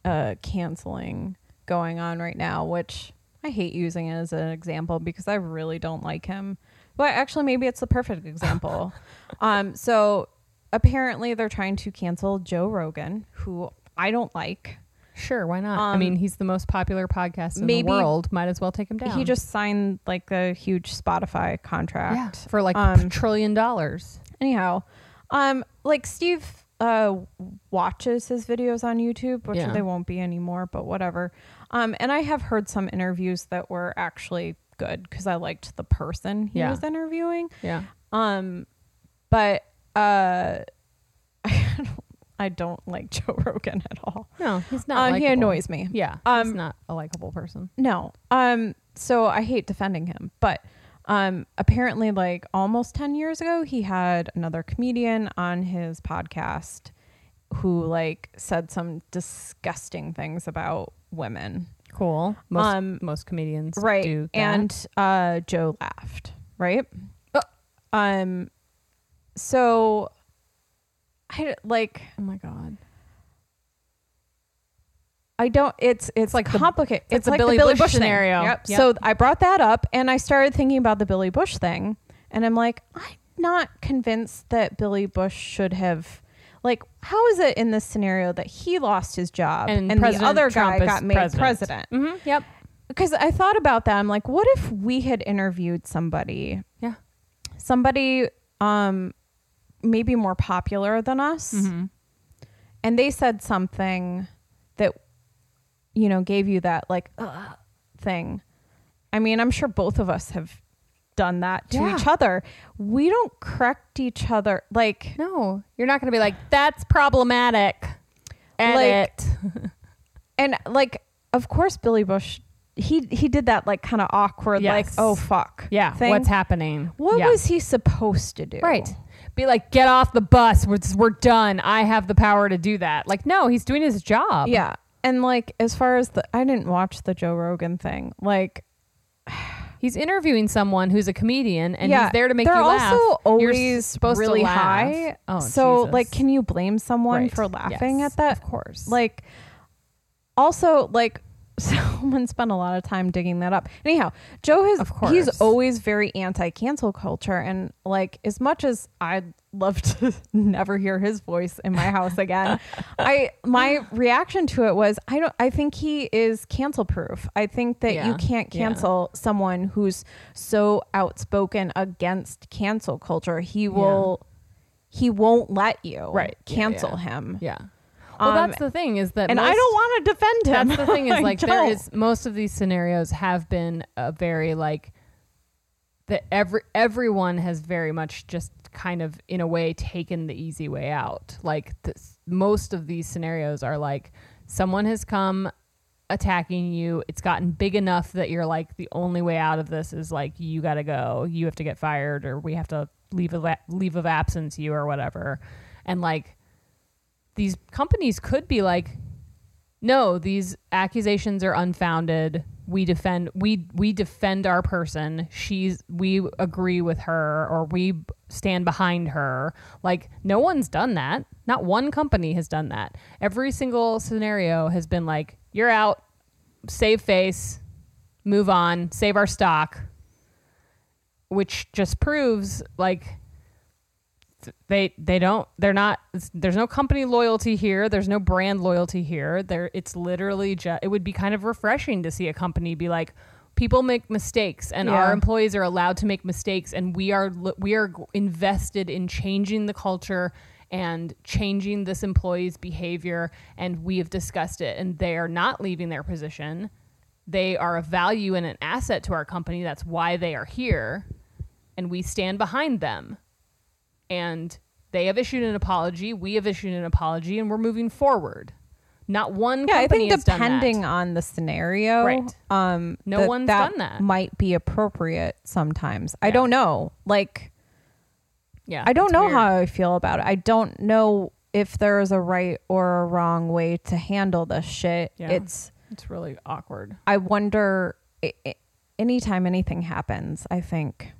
uh canceling going on right now, which I hate using it as an example because I really don't like him. But actually maybe it's the perfect example. [laughs] um so apparently they're trying to cancel Joe Rogan, who I don't like. sure why not i Um, mean he's the most popular podcast in maybe the world might as well take him down He just signed like a huge Spotify yeah, contract. for like Um, a trillion dollars Anyhow, um, like Steve uh watches his videos on YouTube, which Yeah. they won't be anymore, but whatever. Um, and I have heard some interviews that were actually good because I liked the person he Yeah. was interviewing. yeah Um, but uh, I [laughs] don't, I don't like [laughs] Joe Rogan at all. no he's not Um, he likable. annoys me. yeah Um, he's not a likable person No. Um so I hate defending him, but um apparently like almost 10 years ago he had another comedian on his podcast who like said some disgusting things about women. Cool. Most, Um, most comedians right do that. and uh joe laughed right Oh. um so i like oh my god, i don't it's it's like like the- complicated it's like the Billy Bush thing. scenario. yep. Yep. so i brought that up and i started thinking about the billy bush thing and i'm like i'm not convinced that billy bush should have like how is it in this scenario that he lost his job and, and, the other Trump guy got made president. president hmm Yep. because I thought about that. I'm like, what if we had interviewed somebody, Yeah. somebody um maybe more popular than us, Mm-hmm. and they said something that you know gave you that like Ugh, thing. I mean, I'm sure both of us have done that to Yeah. each other. We don't correct each other like No, you're not going to be like that's problematic. Edit. [laughs] and like of course Billy Bush he he did that like kind of awkward like oh fuck yeah. thing. What's happening? What Yeah. was he supposed to do? Right. Be like, get off the bus. We're, we're done. I have the power to do that. Like, no, he's doing his job. Yeah. And like as far as the I didn't watch the Joe Rogan thing. Like [sighs] He's interviewing someone who's a comedian and yeah, he's there to make they're you laugh. also You're always supposed really to laugh. high. Oh, so Jesus. like can you blame someone Right. for laughing Yes, at that? Of course. Like also like [laughs] someone spent a lot of time digging that up. Anyhow, Joe has Of course. he's always very anti cancel culture and like as much as I'd love [laughs] to never hear his voice in my house again, [laughs] I my reaction to it was I don't I think he is cancel proof. I think that Yeah. you can't Yeah. cancel someone who's so outspoken against cancel culture. He will he won't let you Right. Yeah, cancel yeah. him. yeah. Well, Um, that's the thing is that and I don't want to defend him. That's the thing [laughs] is like there most of these scenarios have been a very like that every everyone has very much just kind of in a way taken the easy way out. Like this, most of these scenarios are like someone has come attacking you. It's gotten big enough that you're like the only way out of this is like you got to go. You have to get fired or we have to leave a leave of absence you or whatever. And like these companies could be like no these accusations are unfounded. We defend we we defend our person. She's we agree with her or we stand behind her. Like no one's done that. Not one company has done that. Every single scenario has been like you're out save face move on save our stock which just proves like they they don't they're not there's no company loyalty here. There's no brand loyalty here. There it's literally just it would be kind of refreshing to see a company be like people make mistakes and our employees are allowed to make mistakes and we are we are invested in changing the culture and changing this employee's behavior and we have discussed it and they are not leaving their position. They are a value and an asset to our company. That's why they are here and we stand behind them and they have issued an apology. We have issued an apology, and we're moving forward. Not one yeah, I company think depending on the scenario, Right. um, No one's done that. Might be appropriate sometimes. I don't know. Like, Yeah, I don't know weird. how I feel about it. I don't know if there is a right or a wrong way to handle this shit. Yeah. It's. it's really awkward. I wonder. i i anytime anything happens, I think.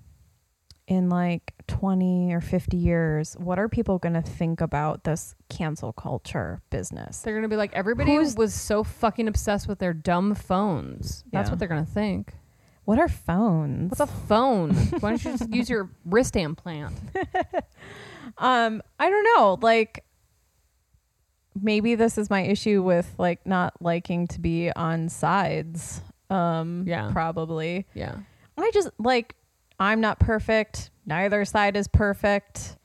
In like 20 or 50 years, what are people going to think about this cancel culture business? They're gonna be like everybody Who's- was so fucking obsessed with their dumb phones. That's Yeah. what they're gonna think. What are phones? What's a phone? Why don't you just use your [laughs] wrist implant? [laughs] Um, I don't know. Like, maybe this is my issue with like not liking to be on sides. Um, Yeah. probably. Yeah, I just like I'm not perfect. Neither side is perfect.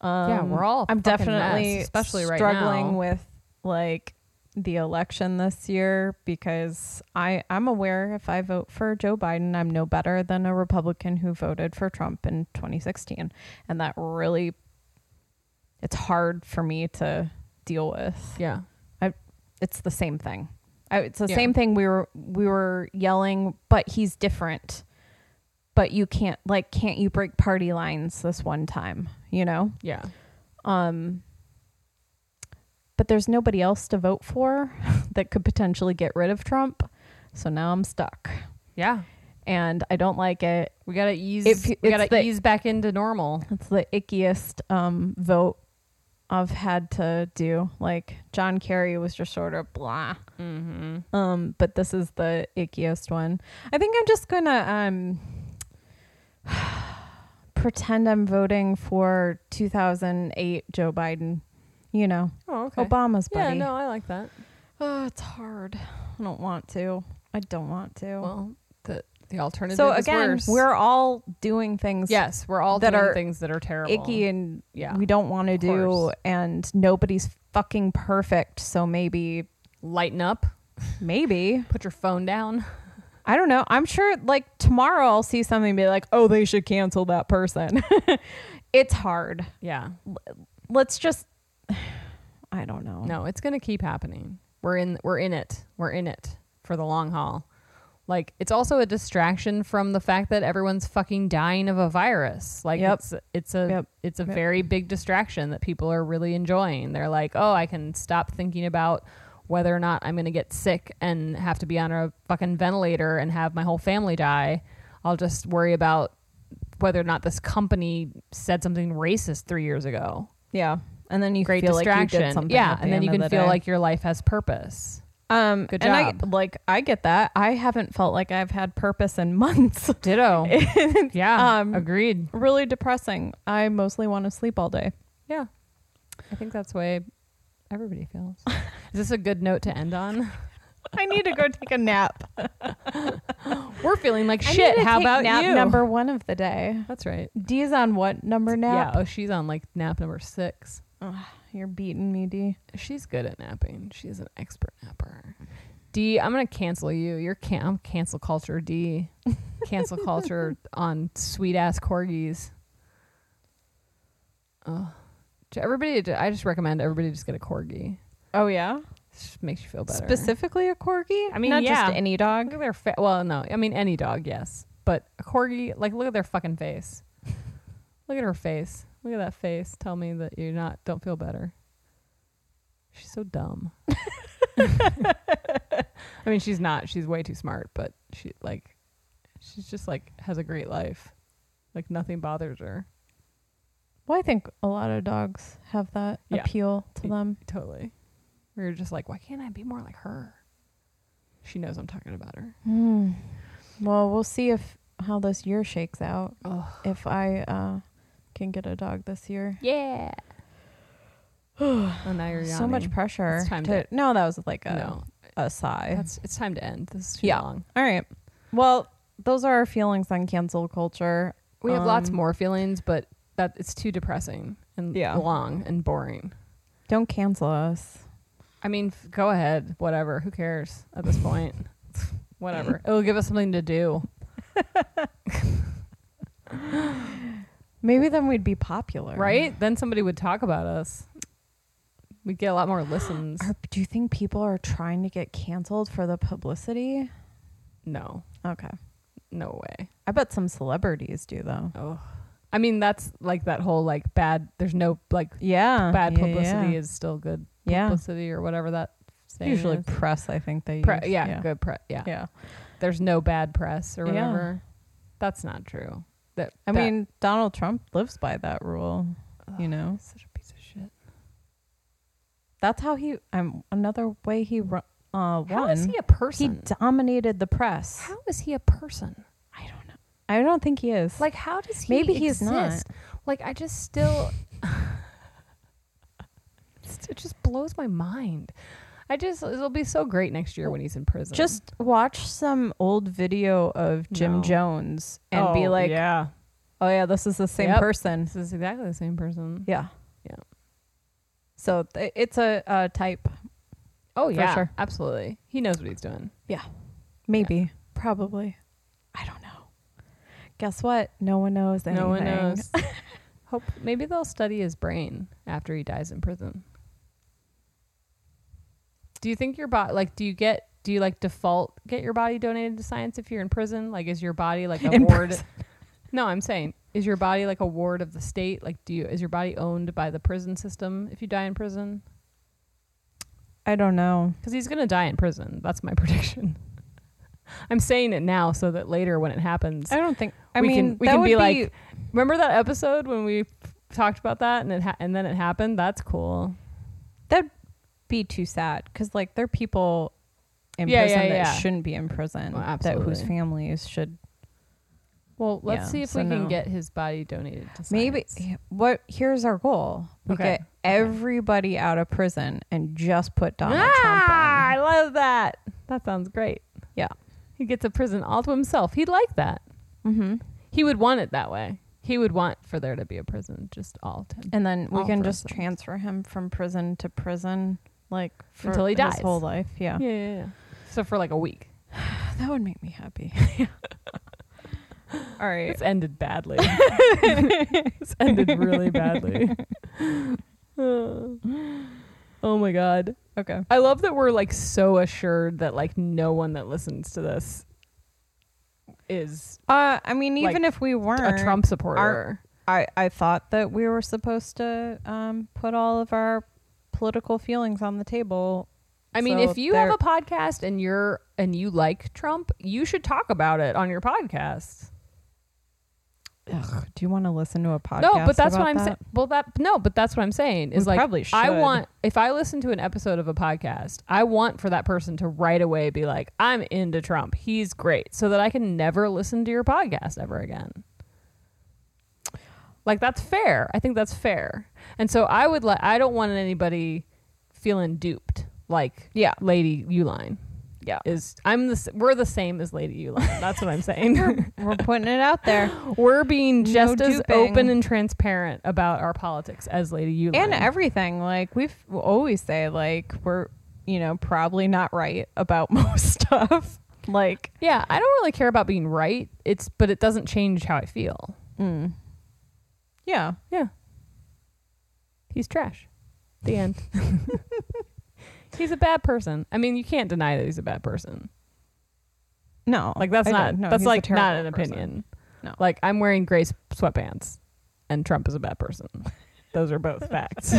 Um, Yeah, we're all I'm definitely mess, especially right struggling now. with like the election this year because I I'm aware if I vote for Joe Biden, I'm no better than a Republican who voted for Trump in 2016, and that really it's hard for me to deal with. yeah, I It's the same thing. I, it's the Yeah. same thing we were we were yelling, but he's different. But you can't like can't you break party lines this one time, you know? yeah. Um but there's nobody else to vote for [laughs] that could potentially get rid of Trump. So now I'm stuck. Yeah. And I don't like it. We gotta ease. If we gotta the- ease back into normal. It's the ickiest um, vote I've had to do. Like John Kerry was just sort of blah. Mm-hmm. Um, but this is the ickiest one. I think I'm just gonna um [sighs] pretend I'm voting for 2008 Joe Biden. You know, Oh, okay. Obama's yeah, buddy. no, I like that. Oh, it's hard. I don't want to. I don't want to. Well, the the alternative. so again, we're all doing things yes, we're all that doing are things that are terrible. icky and Yeah. we don't want to do course. and nobody's fucking perfect so maybe Lighten up. maybe [laughs] Put your phone down. I don't know i'm sure like tomorrow i'll see something be like oh they should cancel that person [laughs] it's hard Yeah. let's just [sighs] i don't know No, it's gonna keep happening. We're in. We're in it. We're in it for the long haul. Like it's also a distraction from the fact that everyone's fucking dying of a virus. Like Yep. it's it's a Yep. it's a Yep. very big distraction that people are really enjoying. They're like, "Oh, I can stop thinking about whether or not I'm going to get sick and have to be on a fucking ventilator and have my whole family die. I'll just worry about whether or not this company said something racist 3 years ago." yeah and then you Great feel distraction. like you did something yeah, the and then you can the feel day. like your life has purpose. um Good job. and i like i get that i haven't felt like i've had purpose in [laughs] months Ditto. [laughs] yeah. Um, agreed. really depressing i mostly want to sleep all day Yeah. I think that's way everybody feels. Is this a good note to end on? [laughs] i need to go take a nap [laughs] We're feeling like I shit. need to How take about nap you? number one of the day That's right. D's on what number nap? Yeah. Oh, she's on like nap number six. You're beating me, D. She's good at napping. She's an expert napper. D, I'm gonna cancel you. You're can- I'm cancel culture. D, [laughs] cancel culture on sweet ass corgis. Oh, everybody. I just recommend everybody just get a corgi. Oh yeah, Just makes you feel better. specifically a corgi. I mean, not yeah. just any Look dog. at their fa- well, no, I mean any dog, yes, but a corgi, like look at their fucking face. [laughs] look at her face. Look at that face. Tell me that you're not don't feel better. She's so dumb. [laughs] I mean, she's not. She's way too smart, but she like she's just like has a great life. Like nothing bothers her. Well, I think a lot of dogs have that Yeah. appeal to them. Totally. We are just like, why can't I be more like her? She knows I'm talking about her. Hmm. Well, we'll see if how this year shakes out. Oh If I uh, can get a dog this year. yeah. [sighs] oh, now you're So much pressure. It's time to, to- no, that was like a no, a sigh. That's it's time to end. This is too Yeah. long. All right. Well, those are our feelings on cancel culture. We have lots Um, more feelings, but that it's too depressing and Yeah. long and boring. Don't cancel us. I mean, f- go ahead, whatever. Who cares at this point? [laughs] whatever. It'll give us something to do. [laughs] Maybe then we'd be popular, Right? Then somebody would talk about us. We'd get a lot more listens. Are, do you think people are trying to get canceled for the publicity? no. Okay. No way. I bet some celebrities do though. Oh. I mean, that's like that whole like bad there's no like Yeah. bad yeah, publicity yeah. is still good Yeah. publicity or whatever that Usually is. press, I think they Pre- use. yeah, yeah. good press. Yeah. Yeah. there's no bad press or Yeah. whatever. That's not true. That I that- mean, Donald Trump lives by that rule. you know? such a piece of shit. That's how he. Um, another way he ru- uh, won. How is he a person? he dominated the press. how is he a person? I don't know. I don't think he is. Like, how does he? Maybe he's not. Like, I just still. [laughs] It just blows my mind. I just it'll be so great next year when he's in prison. just watch some old video of Jim No. Jones and be Oh, like, yeah, "Oh yeah, this is the same Yep. person." this is exactly the same person. Yeah. Yeah. So th- it's a, a type. Oh For yeah, sure. absolutely. He knows what he's doing. Yeah, maybe. Probably. I don't know. Guess what? No one knows anything. No one knows. [laughs] Hope maybe they'll study his brain after he dies in prison. Do you think your body like do you get do you like default get your body donated to science if you're in prison? Like is your body like a In ward prison. [laughs] No, I'm saying is your body like a ward of the state? Like do you is your body owned by the prison system if you die in prison? I don't know. Cuz he's going to die in prison. That's my [laughs] prediction. I'm saying it now so that later when it happens, I don't think. I we mean, can we can would be like, remember that episode when we talked about that and it ha- and then it happened. That's cool. that'd be too sad because like there are people in Yeah, prison yeah, that yeah. shouldn't be in prison. Well, that whose families should Well, let's see if so we can no. get his body donated to maybe. What? Here's our goal: we Okay, get okay. everybody out of prison and just put Donald Trump ah, in. I love that. That sounds great. Yeah. He gets a prison all to himself. He'd like that. Mm-hmm. He would want it that way. He would want for there to be a prison just all him. And then we All can just transfer him from prison to prison, like for Until he his dies. whole life. Yeah. Yeah, yeah, yeah. So for like a week. [sighs] that would make me happy. [laughs] All right. It's ended badly. [laughs] it's ended really badly. [sighs] oh my god. Okay. I love that we're like so assured that like no one that listens to this is Uh, I mean, Like, even if we weren't a Trump supporter. I, I thought that we were supposed to um, put all of our political feelings on the table. I mean, So if you have a podcast and you're and you like Trump, you should talk about it on your podcast. Ugh, do you want to listen to a podcast? no, but that's what I'm saying. Well, that no, but that's what I'm saying is We like I want if I listen to an episode of a podcast, I want for that person to right away be like, "I'm into Trump. He's great," so that I can never listen to your podcast ever again. Like that's fair. I think that's fair. And so I would like I don't want anybody feeling duped like Yeah. Lady Uline Yeah. is. I'm the we're the same as Lady Uline. That's what I'm saying. We're putting it out there. [laughs] we're being No just as duping. open and transparent about our politics as Lady Uline. and everything. Like we've we always say, like we're you know probably not right about [laughs] most stuff. Like yeah, I don't really care about being right. It's but it doesn't change how I feel. mm. yeah, Yeah. He's trash. The end. [laughs] he's a bad person. I mean, you can't deny that he's a bad person. no, Like that's I not. No, that's like not an person. opinion. No. Like I'm wearing gray sweatpants and Trump is a bad person. [laughs] Those are both facts.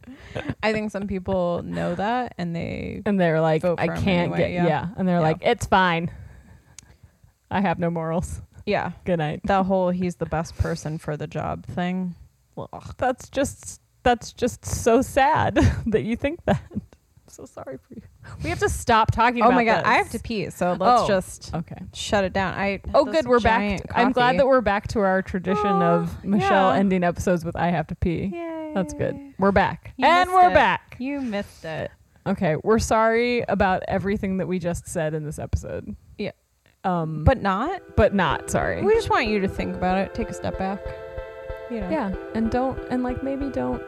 [laughs] I think some people know that and they and they're like I can't anyway, get yeah. yeah. and they're Yeah. like it's fine. I have no morals. yeah Good night. the whole he's the best person for the job thing. Ugh, that's just that's just so sad [laughs] that you think that. So sorry for you. We have to stop talking Oh about my god, this. I have to pee, so let's Oh. just Okay. shut it down. I Oh, this good. We're back. giant I'm glad coffee. that we're back to our tradition of [gasps] Michelle yeah. ending episodes with "I have to pee." Yay. That's good. We're back, You and missed we're it. back. You missed it. Okay, we're sorry about everything that we just said in this episode. Yeah. Um, But not. but not sorry. We just want you to think about it. Take a step back. You know. Yeah, and don't and like maybe don't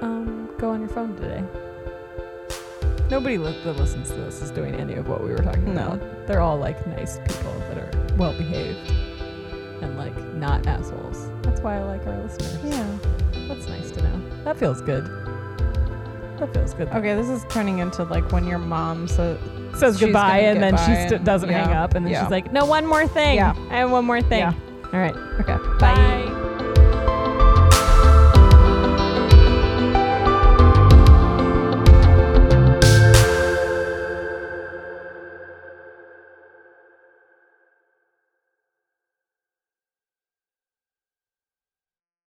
um, go on your phone today. Nobody li- that listens to this is doing any of what we were talking No. about. They're all like nice people that are well behaved and like not assholes. That's why I like our listeners. Yeah. That's nice to know. That feels good. That feels good. Okay, this is turning into like when your mom so Says she's goodbye and then she st- and- doesn't hang yeah, up and then yeah. she's like, "No, one more thing. Yeah. I have one more thing." Yeah. All right. Okay. Bye.